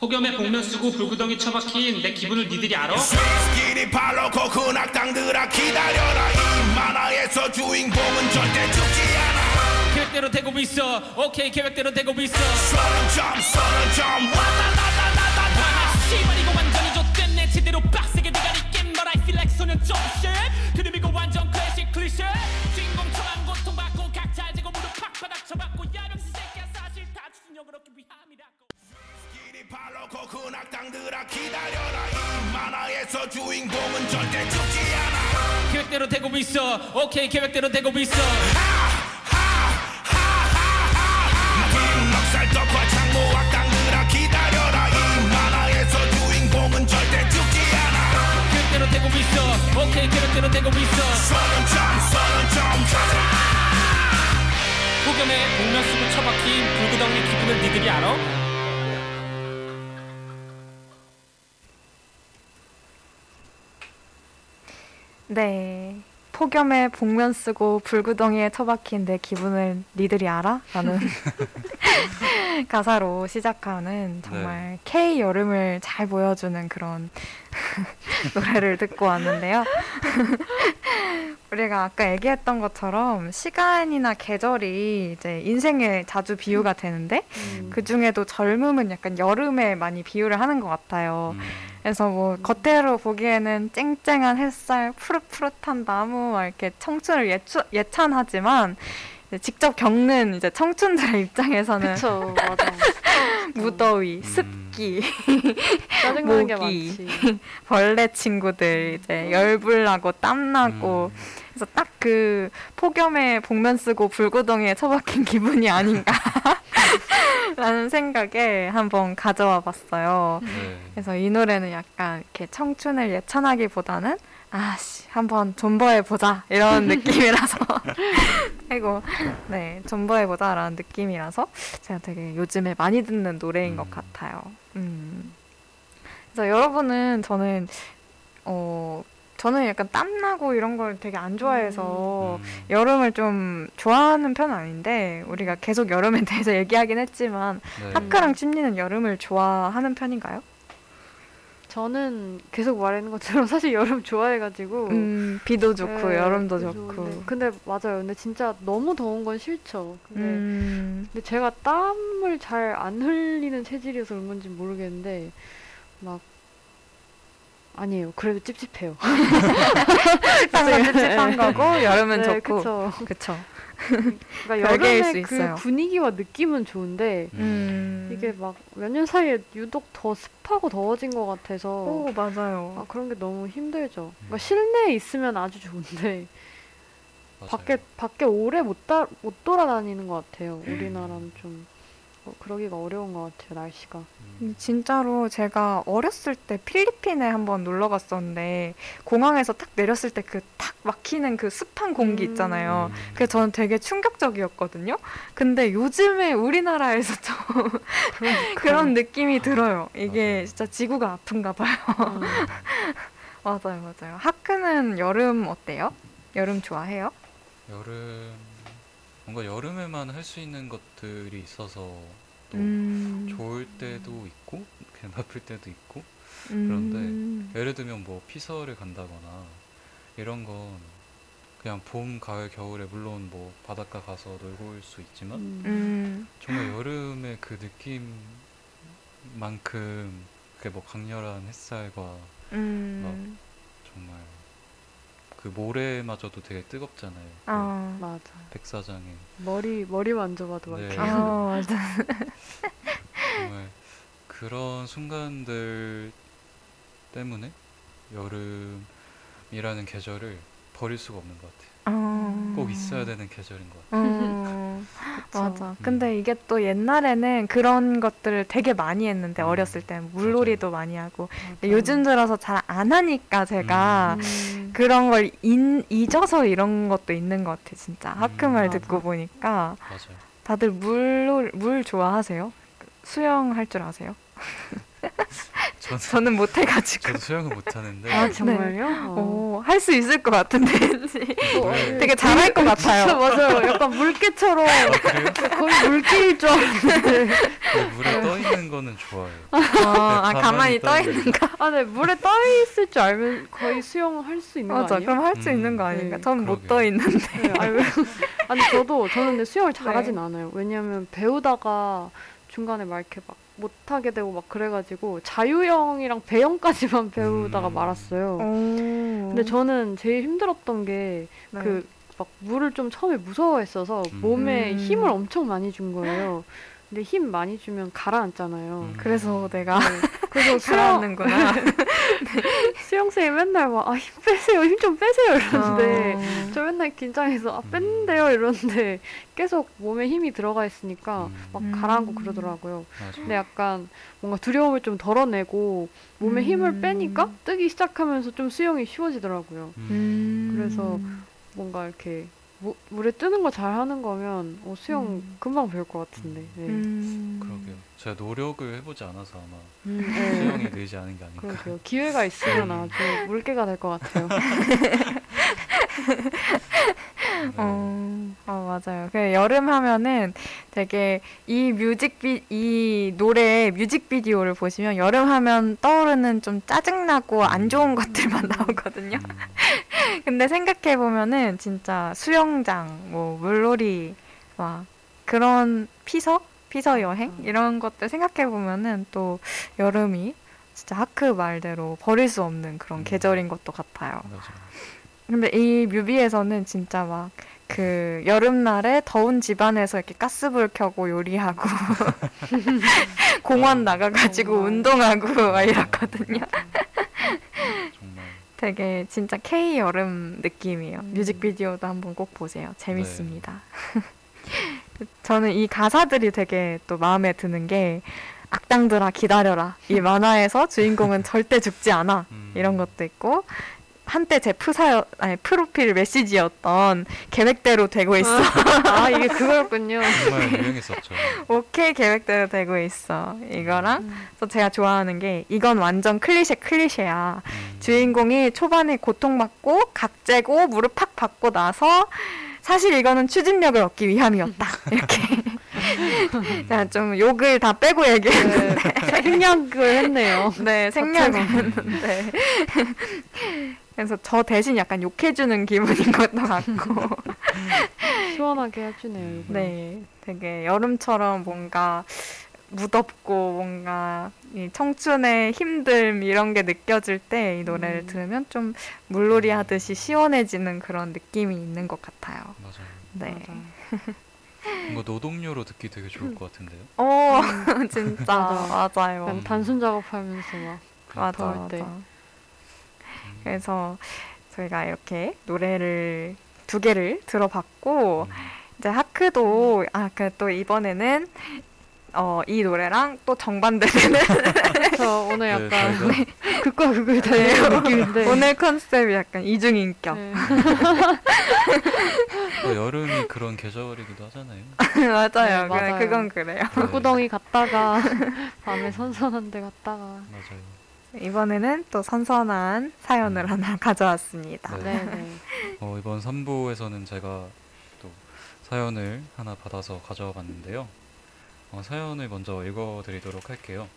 네. 폭염에 복면 쓰고 불구덩이 처박힌 내 기분을 니들이 알아? 스키니 팔로코 그 낙당들아 기다려라. 이 만화에서 주인공은 절대 죽지 않아. 계획대로 되고 있어. 오케이 계획대로 되고 있어. 서른 점 서른 점. 와라라라라라라 씨발 이거 완전히 좆됐네 제대로 빡세게 대가리 낀 But I feel like 소년 좀 shit 그림 이거 완전 클래식 클리셰 팔로코 그 낙당들아 기다려라. 이 만화에서 주인공은 절대 죽지 않아. 계획대로 되고 있어. 오케이 계획대로 되고 있어. 넉살 덕화 창모 악당들아 기다려라. 이 만화에서 주인공은 절대 죽지 않아. 계획대로 되고 있어. 오케이 계획대로 되고 있어. 서른 점 서른 점 가자 폭염에 복면 쓰고 처박힌 불구덩이 기분을 니들이 알아? 네. 폭염에 복면 쓰고 불구덩이에 처박힌 내 기분을 니들이 알아? 라는 가사로 시작하는 정말 K 여름을 잘 보여주는 그런 노래를 듣고 왔는데요. 우리가 아까 얘기했던 것처럼 시간이나 계절이 이제 인생에 자주 비유가 되는데 음. 그 중에도 젊음은 약간 여름에 많이 비유를 하는 것 같아요. 음, 그래서 뭐 겉으로 보기에는 쨍쨍한 햇살, 푸릇푸릇한 나무, 막 이렇게 청춘을 예추, 예찬하지만 이제 직접 겪는 이제 청춘들의 입장에서는 그쵸 맞아 무더위, 음. 습기, 짜증나는 게 모기. 많지 벌레 친구들 이제 열불 나고 땀 나고 음, 그래서 딱 그 폭염에 복면 쓰고 불구덩이에 처박힌 기분이 아닌가 라는 생각에 한번 가져와 봤어요. 네. 그래서 이 노래는 약간 이렇게 청춘을 예찬하기보다는 아씨 한번 존버해 보자 이런 느낌이라서 아이고 네 존버해 보자라는 느낌이라서 제가 되게 요즘에 많이 듣는 노래인 것 음. 같아요. 음. 그래서 여러분은 저는 어 저는 약간 땀 나고 이런 걸 되게 안 좋아해서 음, 여름을 좀 좋아하는 편은 아닌데 우리가 계속 여름에 대해서 얘기하긴 했지만 네. 하크랑 찜리는 여름을 좋아하는 편인가요? 저는 계속 말하는 것처럼 사실 여름 좋아해가지고 음, 비도 좋고 네, 여름도 좋고. 근데, 근데 맞아요 근데 진짜 너무 더운 건 싫죠 근데 음, 근데 제가 땀을 잘 안 흘리는 체질이어서 그런 건지 모르겠는데 막 아니에요. 그래도 찝찝해요. 찝찝한 건 찝찝한 거고 여름은 네, 좋고. 그쵸. 그쵸. 그러니까 별개일 수 여름의 그 있어요. 분위기와 느낌은 좋은데 음. 이게 막 몇 년 사이에 유독 더 습하고 더워진 것 같아서 오 맞아요. 아 그런 게 너무 힘들죠. 그러니까 실내에 있으면 아주 좋은데 맞아요. 밖에 밖에 오래 못, 다, 못 돌아다니는 것 같아요. 우리나라는 좀 어, 그러기가 어려운 것 같아요. 날씨가. 음, 진짜로 제가 어렸을 때 필리핀에 한번 놀러 갔었는데 공항에서 딱 내렸을 때 그 탁 막히는 그 습한 공기 음. 있잖아요. 음, 그래서 저는 되게 충격적이었거든요. 근데 요즘에 우리나라에서 좀 그런 느낌이 들어요. 이게 맞아요. 진짜 지구가 아픈가 봐요. 음. 맞아요, 맞아요. 하크는 여름 어때요? 여름 좋아해요? 여름 뭔가 여름에만 할 수 있는 것들이 있어서 또 음, 좋을 때도 있고 그냥 나쁠 때도 있고. 음, 예를 들면 뭐 피서를 간다거나 이런 건 그냥 봄, 가을, 겨울에 물론 뭐 바닷가 가서 놀고 올 수 있지만 음. 음, 정말 여름의 그 느낌만큼 그게 뭐 강렬한 햇살과 음, 정말 그 모래마저도 되게 뜨겁잖아요. 그 아, 맞아. 백사장에 머리 머리 만져봐도 막 네. 이렇게. 아, 맞아. 정말 그런 순간들 때문에 여름이라는 계절을 버릴 수가 없는 것 같아요. 어, 꼭 있어야 되는 계절인 것 같아요. 어, 그쵸. 맞아. 근데 이게 또 옛날에는 그런 것들을 되게 많이 했는데 음, 어렸을 때 물놀이도 많이 하고. 요즘 들어서 잘 안 하니까 제가 음. 그런 걸 인, 잊어서 이런 것도 있는 것 같아 진짜 하크 음, 말 맞아. 듣고 보니까 맞아요. 다들 물, 물 좋아하세요? 수영 할 줄 아세요? 저는, 저는 못 해가지고 저도 수영을 못 하는데 아 정말요? 어. 어, 할수 있을 것 같은데 왠지 네. 되게 잘할 것 같아요 맞아요. 약간 물개처럼 아, 그래요? 거의 물개일 줄 알았는데. 네, 물에 떠 있는 거는 좋아해요. 어, 아, 가만히 가만히 떠떠 있는 거 아, 네, 물에 떠 있을 줄 알면 거의 수영할 수 있는 거 맞아 아니에요? 그럼 할수 음, 있는 거 아닌가 네, 전 못. 떠 있는데 네, 아니, 왜- 아니 저도 저는 근데 수영을 잘하진 네. 않아요. 왜냐면 배우다가 중간에 막 이렇게 막 못하게 되고 막 그래가지고 자유형이랑 배영까지만 배우다가 음. 말았어요. 근데 근데 저는 제일 힘들었던 게 네. 그막 물을 좀 처음에 무서워했어서 음. 몸에 음. 힘을 엄청 많이 준 거예요. 근데 힘 많이 주면 가라앉잖아요. 음. 그래서 내가 네. 그래서 수영 잘하는구나 수영 쌤이 맨날 막 아 힘 빼세요 힘 좀 빼세요 이러는데 어. 저 맨날 긴장해서 아 뺀대요 이러는데 계속 몸에 힘이 들어가 있으니까 음. 막 음. 가라앉고 그러더라고요. 맞아. 근데 약간 뭔가 두려움을 좀 덜어내고 몸에 힘을 음. 빼니까 뜨기 시작하면서 좀 수영이 쉬워지더라고요. 음. 그래서 뭔가 이렇게 무- 물에 뜨는 거 잘하는 거면 어, 수영 음. 금방 배울 것 같은데. 네. 음. 그러게요. 제가 노력을 해보지 않아서 아마 음, 네. 수영이 늘지 않은 게 아닐까. 그러게요. 기회가 있으면 아주 물개가 될 것 같아요. 네. 어, 어, 맞아요. 그 여름 하면은 되게 이 뮤직비 이 노래 뮤직비디오를 보시면 여름 하면 떠오르는 좀 짜증나고 안 좋은 것들만 나오거든요. 음, 근데 생각해 보면은 진짜 수영장, 뭐 물놀이, 막 그런 피서, 피서 여행 음. 이런 것들 생각해 보면은 또 여름이 진짜 하크 말대로 버릴 수 없는 그런 음. 계절인 것도 같아요. 맞아. 근데 이 뮤비에서는 진짜 막 그 여름날에 더운 집안에서 이렇게 가스불 켜고 요리하고 공원 나가가지고 정말. 운동하고 막 이렇거든요. 정말 되게 진짜 K 여름 느낌이에요. 음. 뮤직비디오도 한번 꼭 보세요. 재밌습니다. 저는 이 가사들이 되게 또 마음에 드는 게 악당들아 기다려라. 이 만화에서 주인공은 절대 죽지 않아. 음. 이런 것도 있고 한때 제 프사 아니 프로필 메시지였던 계획대로 되고 있어. 아 이게 그거였군요. 정말 유행했었죠. 오케이 계획대로 되고 있어. 이거랑 음. 또 제가 좋아하는 게 이건 완전 클리셰 클리셰야. 음. 주인공이 초반에 고통받고 각재고 무릎 팍 받고 나서 사실 이거는 추진력을 얻기 위함이었다. 이렇게 음. 제가 좀 욕을 다 빼고 얘기했는데 네, 생략을 했네요. 네 생략을 했는데 그래서 저 대신 약간 욕해주는 기분인 것도 같고 시원하게 해주네요. 이거. 네 되게 여름처럼 뭔가 무덥고 뭔가 이 청춘의 힘듦 이런 게 느껴질 때 이 노래를 음. 들으면 좀 물놀이 하듯이 시원해지는 그런 느낌이 있는 것 같아요. 맞아요. 네. 맞아. 뭔가 노동요로 듣기 되게 좋을 것 같은데요. 오 진짜 맞아. 맞아요. 약간 단순 작업하면서 막 맞아 더울 때. 맞아. 그래서 저희가 이렇게 노래를 두 개를 들어봤고 음. 이제 하크도 아그 또 이번에는 어 이 노래랑 또 정반대되는 저 오늘 네, 약간 저희가 극과 극을 달리는 느낌인데 오늘 컨셉이 약간 이중인격 네. 또 여름이 그런 계절이기도 하잖아요. 맞아요. 네, 그- 맞아요. 그건 그래요. 네, 구덩이 갔다가 밤에 선선한 데 갔다가 맞아요. 이번에는 또 선선한 사연을 음. 하나 가져왔습니다. 네. 네, 네. 어, 이번 3부에서는 제가 또 사연을 하나 받아서 가져와 봤는데요. 어, 사연을 먼저 읽어드리도록 할게요.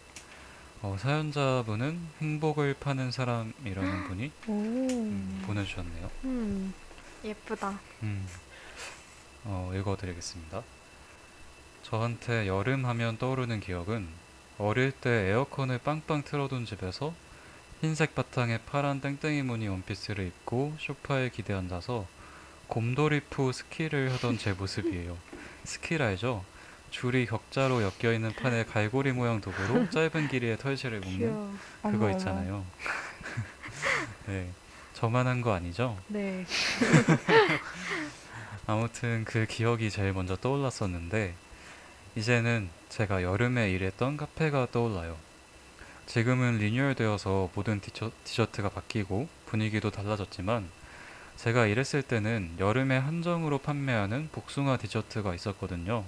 어, 사연자분은 행복을 파는 사람이라는 분이 오, 음, 보내주셨네요. 음. 예쁘다. 음, 어, 읽어드리겠습니다. 저한테 여름 하면 떠오르는 기억은 어릴 때 에어컨을 빵빵 틀어둔 집에서 흰색 바탕에 파란 땡땡이 무늬 원피스를 입고 소파에 기대 앉아서 곰돌이푸 스키를 하던 제 모습이에요. 스킬 알죠? 줄이 격자로 엮여 있는 판에 갈고리 모양 도구로 짧은 길이의 털실을 묶는. 그거. 있잖아요. 네, 저만 한 거 아니죠? 네. 아무튼 그 기억이 제일 먼저 떠올랐었는데 이제는 제가 여름에 일했던 카페가 떠올라요. 지금은 리뉴얼되어서 모든 티셔, 티셔츠가 바뀌고 분위기도 달라졌지만 제가 일했을 때는 여름에 한정으로 판매하는 복숭아 디저트가 있었거든요.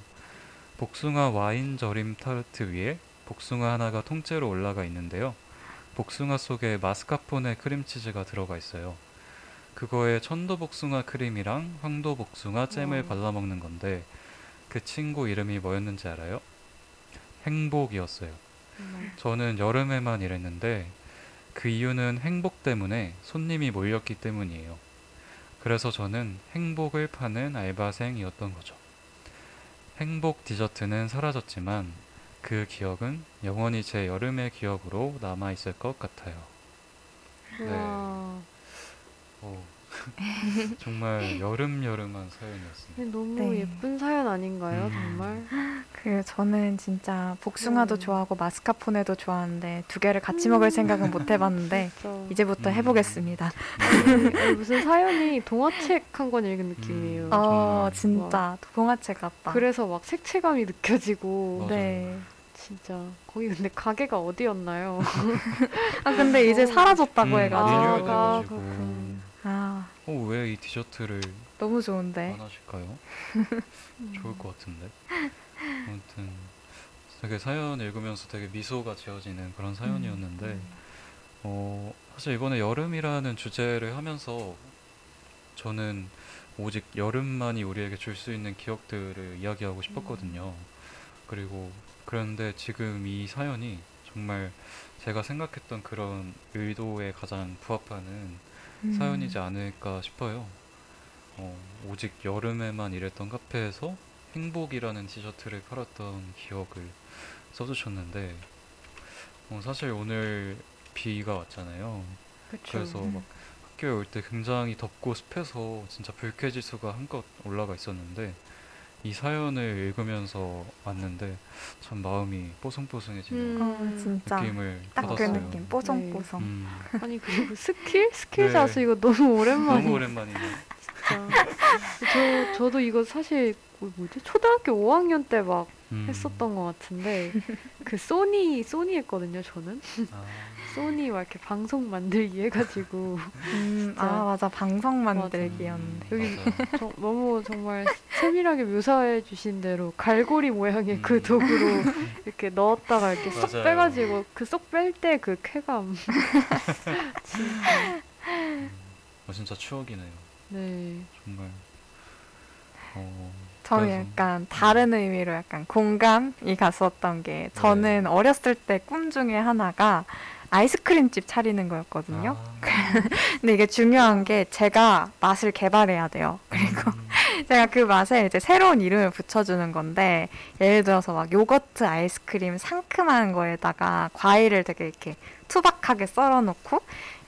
복숭아 와인 절임 타르트 위에 복숭아 하나가 통째로 올라가 있는데요. 복숭아 속에 마스카포네 크림치즈가 들어가 있어요. 그거에 천도 복숭아 크림이랑 황도 복숭아 잼을 와. 발라 먹는 건데 그 친구 이름이 뭐였는지 알아요? 행복이었어요. 저는 여름에만 일했는데 그 이유는 행복 때문에 손님이 몰렸기 때문이에요. 그래서 저는 행복을 파는 알바생이었던 거죠. 행복 디저트는 사라졌지만 그 기억은 영원히 제 여름의 기억으로 남아 있을 것 같아요. 네. 와. 오, 정말 여름여름한 사연이었습니다. 너무 네. 예쁜 사연 아닌가요, 음. 정말? 그 저는 진짜 복숭아도 음. 좋아하고 마스카포네도 좋아하는데 두 개를 같이 먹을 생각은 못 해봤는데. 이제부터 음. 해보겠습니다. 아니, 아니, 무슨 사연이 동화책 한 권 읽은 느낌이에요. 음. 어. 진짜 동화책 같다. 그래서 막 색채감이 느껴지고 맞아요. 네. 진짜 거기 근데 가게가 어디였나요? 아 근데 이제 어. 사라졌다고 음, 해가지고 아, 아, 그렇군. 아 어, 왜 이 디저트를 너무 좋은데. 안 하실까요? 음. 좋을 것 같은데. 아무튼 되게 사연 읽으면서 되게 미소가 지어지는 그런 사연이었는데 음. 어, 사실 이번에 여름이라는 주제를 하면서 저는 오직 여름만이 우리에게 줄 수 있는 기억들을 이야기하고 싶었거든요. 그리고 그런데 지금 이 사연이 정말 제가 생각했던 그런 의도에 가장 부합하는 음. 사연이지 않을까 싶어요. 어, 오직 여름에만 일했던 카페에서 행복이라는 티셔츠를 팔았던 기억을 써주셨는데 어, 사실 오늘 비가 왔잖아요. 그쵸. 그래서 막 학교에 올 때 굉장히 덥고 습해서 진짜 불쾌지수가 한껏 올라가 있었는데 이 사연을 읽으면서 왔는데 참 마음이 뽀송뽀송해지는 음. 어 진짜 느낌을 딱 그 받았어요. 느낌 뽀송뽀송. 음, 아니 그리고 스킬? 스킬 네. 자수 이거 너무 오랜만에 너무 오랜만이네. 진짜. 저 저도 이거 사실 뭐- 뭐지 초등학교 5학년 때 막 음, 했었던 것 같은데 그 소니 소니 했거든요 저는 아, 소니 막 이렇게 방송 만들기 해가지고 음. 아 맞아 방송. 만들기였는데. 여기. 저- 너무 정말 세밀하게 묘사해 주신 대로 갈고리 모양의 그 음. 도구로 이렇게 넣었다가 이렇게 쏙 맞아요. 빼가지고 그 쏙 뺄 때 그 쾌감 진짜 어, 진짜 추억이네요. 네 정말. 어, 저는 그래서- 약간 다른 의미로 약간 공감이 갔었던 게 저는 어렸을 때 꿈 중에 하나가 아이스크림집 차리는 거였거든요. 아, 근데 이게 중요한 게 제가 맛을 개발해야 돼요. 그리고 음, 제가 그 맛에 이제 새로운 이름을 붙여주는 건데 예를 들어서 막 요거트 아이스크림 상큼한 거에다가 과일을 되게 이렇게 투박하게 썰어놓고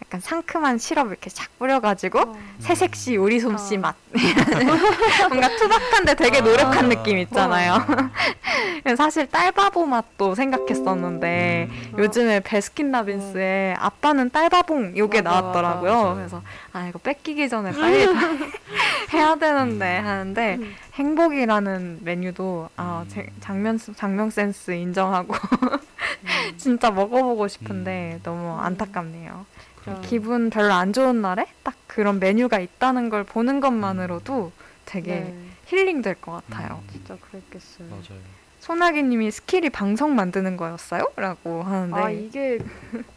약간 상큼한 시럽 이렇게 쫙 뿌려가지고 어. 새색시 요리 솜씨 어. 맛 뭔가 투박한데 되게 노력한 아. 느낌 있잖아요. 사실 딸바보 맛도 생각했었는데 음. 요즘에 베스킨라빈스에 아빠는 딸바봉 요게 맞아, 나왔더라고요. 맞아. 그래서 아 이거 뺏기기 전에 빨리 해야 되는데 음. 하는데 음. 행복이라는 메뉴도 아 음. 제- 장면 장명 센스 인정하고 음. 진짜 먹어보고 싶은데 음. 너무 안타깝네요. 그러게요. 기분 별로 안 좋은 날에 딱 그런 메뉴가 있다는 걸 보는 것만으로도 되게 네, 힐링 될 것 같아요. 음. 진짜 그랬겠어요. 맞아요. 소나기님이 스킬이 방석 만드는 거였어요? 라고 하는데 아 이게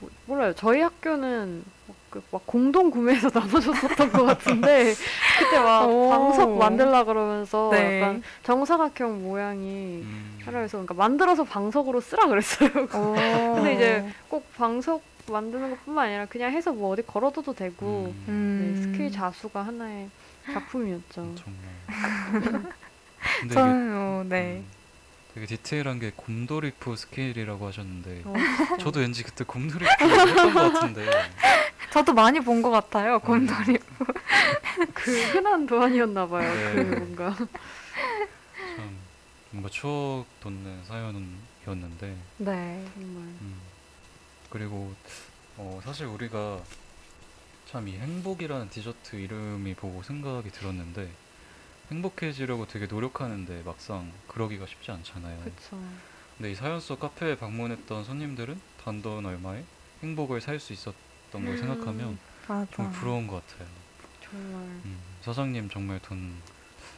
뭐- 몰라요. 저희 학교는 막 그- 막 공동 구매해서 나눠줬었던 것 같은데 그때 막 오. 방석 만들라 그러면서 네. 약간 정사각형 모양이 음. 하라 해서 그러니까 만들어서 방석으로 쓰라 그랬어요. 오. 근데 이제 꼭 방석 만드는 것뿐만 아니라 그냥 해서 뭐 어디 걸어둬도 되고 음, 음. 네, 스킬 자수가 하나의 작품이었죠. 정말. 근데 이게 저는 어, 네. 음, 되게 디테일한 게 곰돌이 푸 스킬이라고 하셨는데 어, 저도 왠지 그때 곰돌이 푸 했던 것 같은데 저도 많이 본 것 같아요. 곰돌이. 그 흔한 도안이었나 봐요. 네. 그 뭔가 참 뭔가 추억 돋는 사연이었는데 네. 정말 음, 그리고 어, 사실 우리가 참 이 행복이라는 디저트 이름이 보고 생각이 들었는데 행복해지려고 되게 노력하는데 막상 그러기가 쉽지 않잖아요. 그쵸. 근데 이 사연 속 카페에 방문했던 손님들은 단돈 얼마에 행복을 살 수 있었던 걸 생각하면 맞아. 정말 부러운 것 같아요. 정말 음, 사장님 정말 돈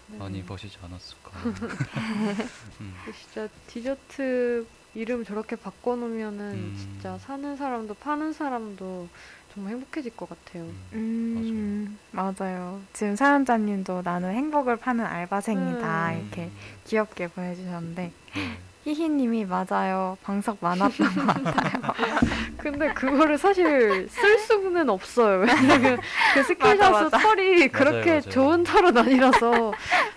많이 네. 버시지 않았을까. 음, 진짜 디저트 이름 저렇게 바꿔놓으면은 음. 진짜 사는 사람도 파는 사람도 정말 행복해질 것 같아요. 음, 음, 맞아요. 지금 사연자님도 나는 행복을 파는 알바생이다. 음. 이렇게 귀엽게 보내주셨는데, 네. 히히님이 맞아요. 방석 많았던 것 같아요. 근데 그거를 사실 쓸 수는 없어요. 왜냐면 그 맞아. 털이 그렇게 맞아요. 좋은 털은 아니라서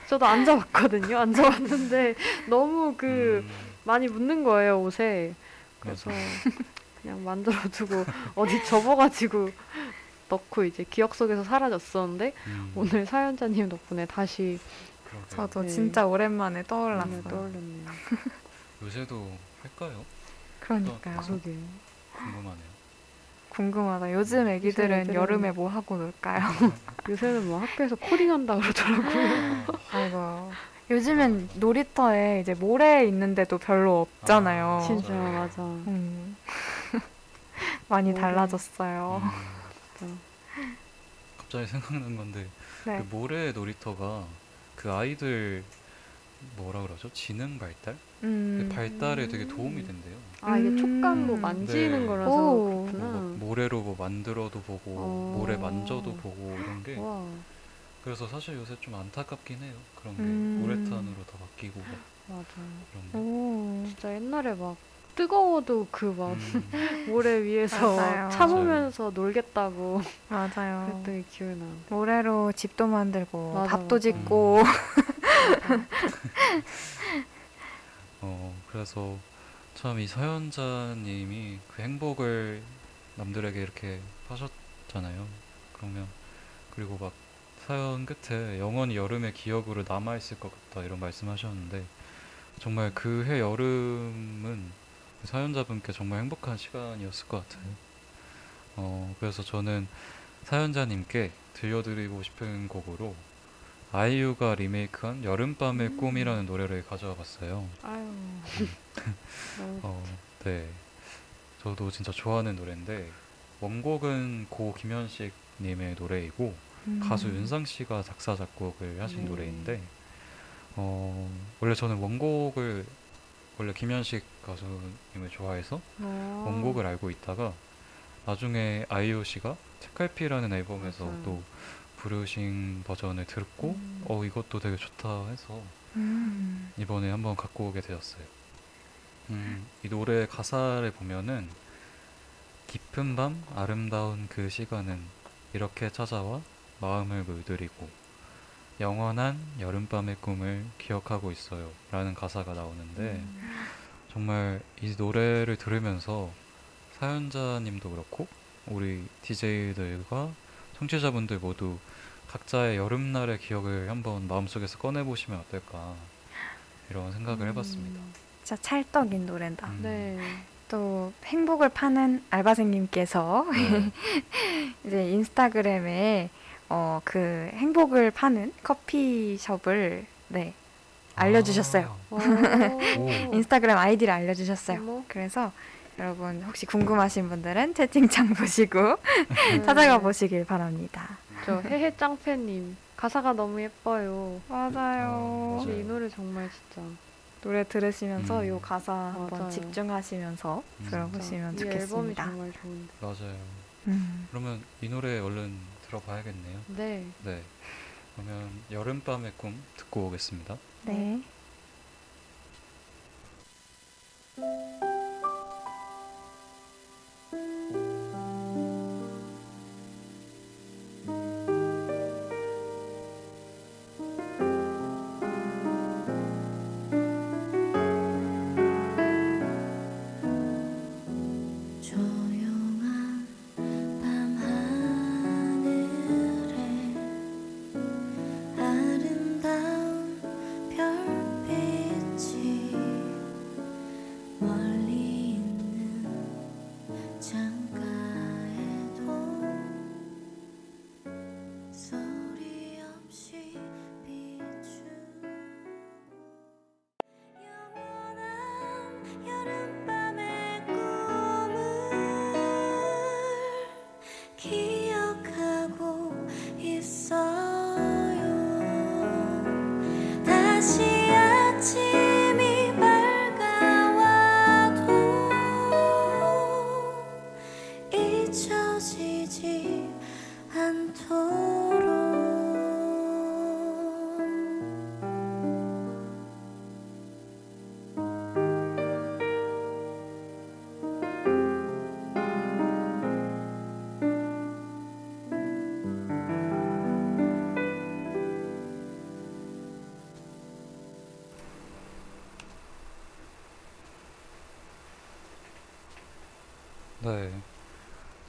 저도 앉아봤거든요. 앉아봤는데 너무 그 음, 많이 묻는 거예요 옷에. 그래서 그냥 만들어두고 어디 접어가지고 넣고 이제 기억 속에서 사라졌었는데 음, 오늘 사연자님 덕분에 다시 그러게요. 저도 네. 진짜 오랜만에 떠올랐어요. 떠올렸네요. 요새도 할까요? 그러니까요. 그러게. 궁금하네요. 궁금하다. 요즘 애기들은 애들은- 여름에 뭐 하고 놀까요? 요새는 뭐 학교에서 코딩한다 그러더라고요. 아, 아이고. 요즘엔 놀이터에 이제 모래 있는데도 별로 없잖아요. 아, 진짜. 맞아. 음. 많이 모래. 달라졌어요. 음, 갑자기 생각난 건데 네. 그 모래 놀이터가 그 아이들 뭐라 그러죠? 지능 발달? 그 음. 발달에 되게 도움이 된대요. 아 이게 촉감 뭐 음. 만지는 네. 거라서 오. 그렇구나. 뭐막 모래로 뭐 만들어도 보고 어. 모래 만져도 보고 이런 게와 그래서 사실 요새 좀 안타깝긴 해요. 그런 게 음. 모래탄으로 다 바뀌고 막 맞아. 그런 게. 오. 진짜 옛날에 막 뜨거워도 그 막 음, 모래 위에서 맞아요. 참으면서 놀겠다고 맞아요. 그랬던 게 기억이 나. 모래로 집도 만들고 맞아, 밥도 맞아. 짓고 어 그래서 참 이 사연자님이 그 행복을 남들에게 이렇게 하셨잖아요. 그러면 그리고 막 사연 끝에 영원히 여름의 기억으로 남아 있을 것 같다 이런 말씀하셨는데 정말 그 해 여름은 그 사연자분께 정말 행복한 시간이었을 것 같아요. 어 그래서 저는 사연자님께 들려드리고 싶은 곡으로 아이유가 리메이크한 여름밤의 꿈이라는 노래를 가져와 봤어요. 아유. 너무 어, 네. 저도 진짜 좋아하는 노래인데 원곡은 고 김현식 님의 노래이고 음. 가수 윤상 씨가 작사 작곡을 하신 네. 노래인데 어, 원래 저는 원곡을 원래 김현식 가수님을 좋아해서 어. 원곡을 알고 있다가 나중에 아이유 씨가 책갈피라는 앨범에서 맞아요. 또 부르신 버전을 듣고 음. 어 이것도 되게 좋다 해서 음. 이번에 한번 갖고 오게 되었어요. 음, 이 노래 가사를 보면은 깊은 밤 아름다운 그 시간은 이렇게 찾아와 마음을 물들이고 영원한 여름밤의 꿈을 기억하고 있어요. 라는 가사가 나오는데 음. 정말 이 노래를 들으면서 사연자님도 그렇고 우리 DJ들과 청취자분들 모두 각자의 여름날의 기억을 한번 마음속에서 꺼내보시면 어떨까 이런 생각을 해봤습니다. 진짜 찰떡인 노래다. 음. 네. 또 행복을 파는 알바생님께서 네. 이제 인스타그램에 어, 그 행복을 파는 커피숍을 네 알려주셨어요. 오. 오. 인스타그램 아이디를 알려주셨어요. 어머. 그래서 여러분 혹시 궁금하신 분들은 채팅창 보시고 네. 찾아가 보시길 바랍니다. 저 해해 짱팬님 가사가 너무 예뻐요. 맞아요. 맞아요. 이 노래 정말 진짜 노래 들으시면서 음. 이 가사 한번 맞아요. 집중하시면서 음. 들어보시면 진짜 이 앨범이 좋겠습니다. 정말 좋은데. 맞아요. 음. 그러면 이 노래 얼른 들어봐야겠네요. 네. 네. 그러면 여름밤의 꿈 듣고 오겠습니다. 네.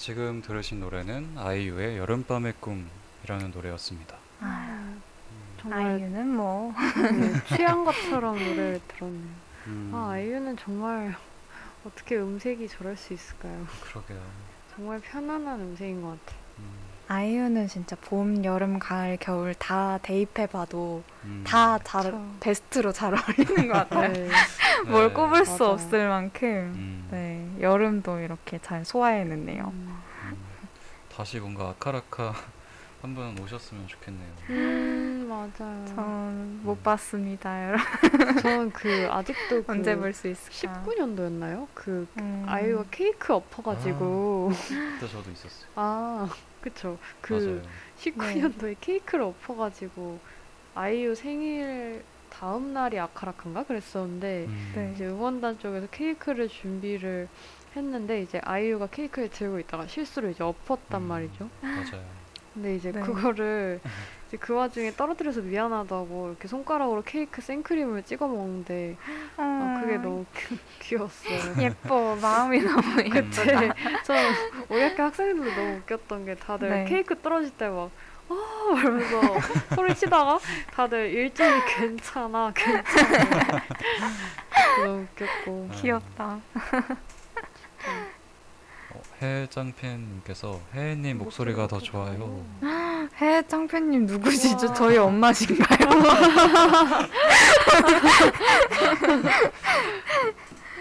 지금 들으신 노래는 아이유의 여름밤의 꿈이라는 노래였습니다. 아, 정말 아이유는 뭐 네, 취한 것처럼 노래를 들었네요. 음, 아 아이유는 정말 어떻게 음색이 저럴 수 있을까요? 그러게요. 정말 편안한 음색인 것 같아요. 음, 아이유는 진짜 봄, 여름, 가을, 겨울 다 대입해봐도 음. 다 잘. 베스트로 잘 어울리는 것 같아요. 네. 뭘 네. 꼽을 수 맞아요. 없을 만큼 음, 네 여름도 이렇게 잘 소화해냈네요. 음. 음. 다시 뭔가 아카라카 한번 오셨으면 좋겠네요. 음 맞아요. 전 못 봤습니다, 여러분. 저는 그 아직도 그 언제 볼 수 있을까? 19년도였나요? 그 음. 아이유가 케이크 엎어가지고 그때 저도 있었어요. 아, 그쵸 그 맞아요. 19년도에 케이크를 엎어가지고 아이유 생일 다음 날이 아카라칸가 그랬었는데 음, 네. 이제 응원단 쪽에서 케이크를 준비를 했는데 이제 아이유가 케이크를 들고 있다가 실수로 이제 엎었단 음. 말이죠. 맞아요. 근데 이제 네. 그거를 이제 그 와중에 떨어뜨려서 미안하다고 이렇게 손가락으로 케이크 생크림을 찍어 먹는데 아, 그게 너무 귀- 귀여웠어요. 예뻐 마음이 너무 예뻐. 그때 저 우리 학교 학생들도 너무 웃겼던 게 다들 네. 케이크 떨어질 때막 아, 이러면서 소리 치다가 다들 일정이 괜찮아, 괜찮아. 너무 웃겼고. 귀엽다. 어, 해장팬님께서 혜혜님 목소리가 더 좋아요. 해 짱팬님 누구시죠? 우와. 저희 엄마신가요?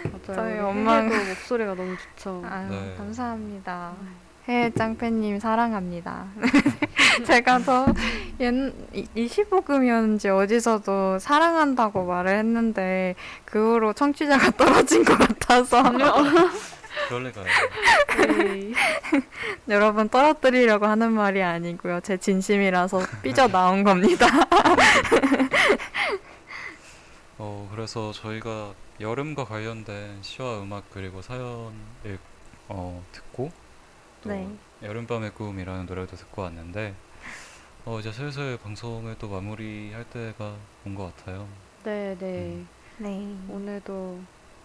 맞아요. 저희 엄마 엄마가- 도 목소리가 너무 좋죠. 아유, 네. 감사합니다. 해 짱팬님 사랑합니다. 제가 더 옛, 이- 이 시보금이었는지 어디서도 사랑한다고 말을 했는데 그 후로 청취자가 떨어진 것 같아서 그럴 리가요. 네. 여러분 떨어뜨리려고 하는 말이 아니고요. 제 진심이라서 삐져 나온 겁니다. 어, 그래서 저희가 여름과 관련된 시와 음악 그리고 사연을 어, 듣고 또 네. 여름밤의 꿈이라는 노래도 듣고 왔는데 어, 이제 슬슬 방송을 또 마무리할 때가 온 것 같아요. 네, 네. 네. 오늘도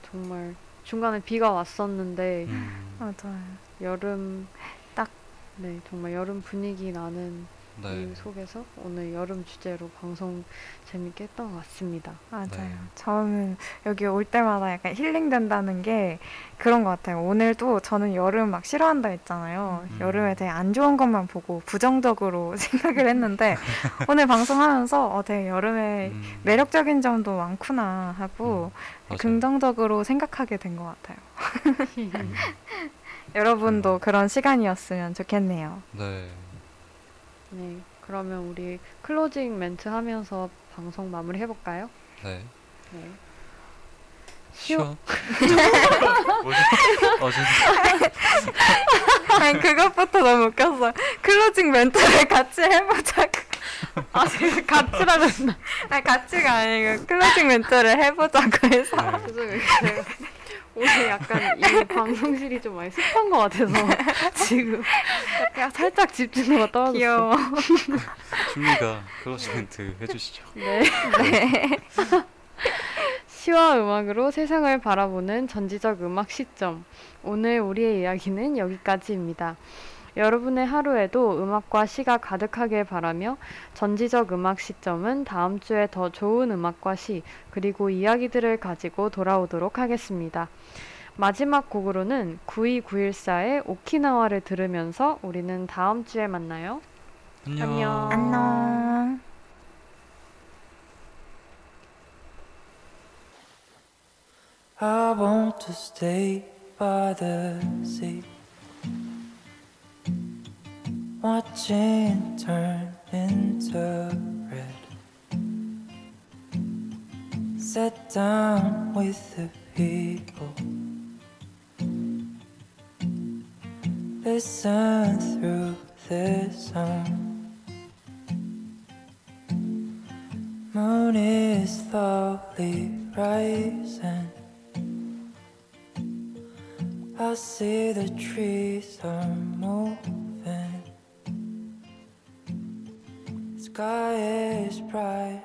정말 중간에 비가 왔었는데 음, 맞아요. 여름 네, 정말 여름 분위기 나는 네. 이 속에서 오늘 여름 주제로 방송 재밌게 했던 것 같습니다. 맞아요. 네. 저는 여기 올 때마다 약간 힐링된다는 게 그런 것 같아요. 오늘도 저는 여름 막 싫어한다 했잖아요. 음. 여름에 되게 안 좋은 것만 보고 부정적으로 생각을 했는데 오늘 방송하면서 어, 되게 여름에 음, 매력적인 점도 많구나 하고 맞아요. 긍정적으로 생각하게 된 것 같아요. 음, 여러분도 그런 시간이었으면 좋겠네요. 네. 네, 그러면 우리 클로징 멘트 하면서 방송 마무리 해볼까요? 네. 네. 쉬워. 뭐지? 어제 아니 그것부터 너무 웃겼어요. 클로징 멘트를 같이 해보자고. 아, 제가 같이라 그랬나? 아니 같이가 아니고 클로징 멘트를 해보자고 해서. 네. 오늘 약간 이 방송실이 좀 많이 습한 것 같아서 지금 약간 살짝 집중도가 떨어졌어요. 귀여워. 준미가 클로징 멘트 해주시죠. 네. 시와 음악으로 세상을 바라보는 전지적 음악 시점. 오늘 우리의 이야기는 여기까지입니다. 여러분의 하루에도 음악과 시가 가득하길 바라며 전지적 음악 시점은 다음 주에 더 좋은 음악과 시 그리고 이야기들을 가지고 돌아오도록 하겠습니다. 마지막 곡으로는 92914의 오키나와를 들으면서 우리는 다음 주에 만나요. 안녕. 안녕. I want to stay by the sea, watching turn into red. Sit down with the people, listen through the song. Moon is slowly rising. I see the trees are moving. Sky is bright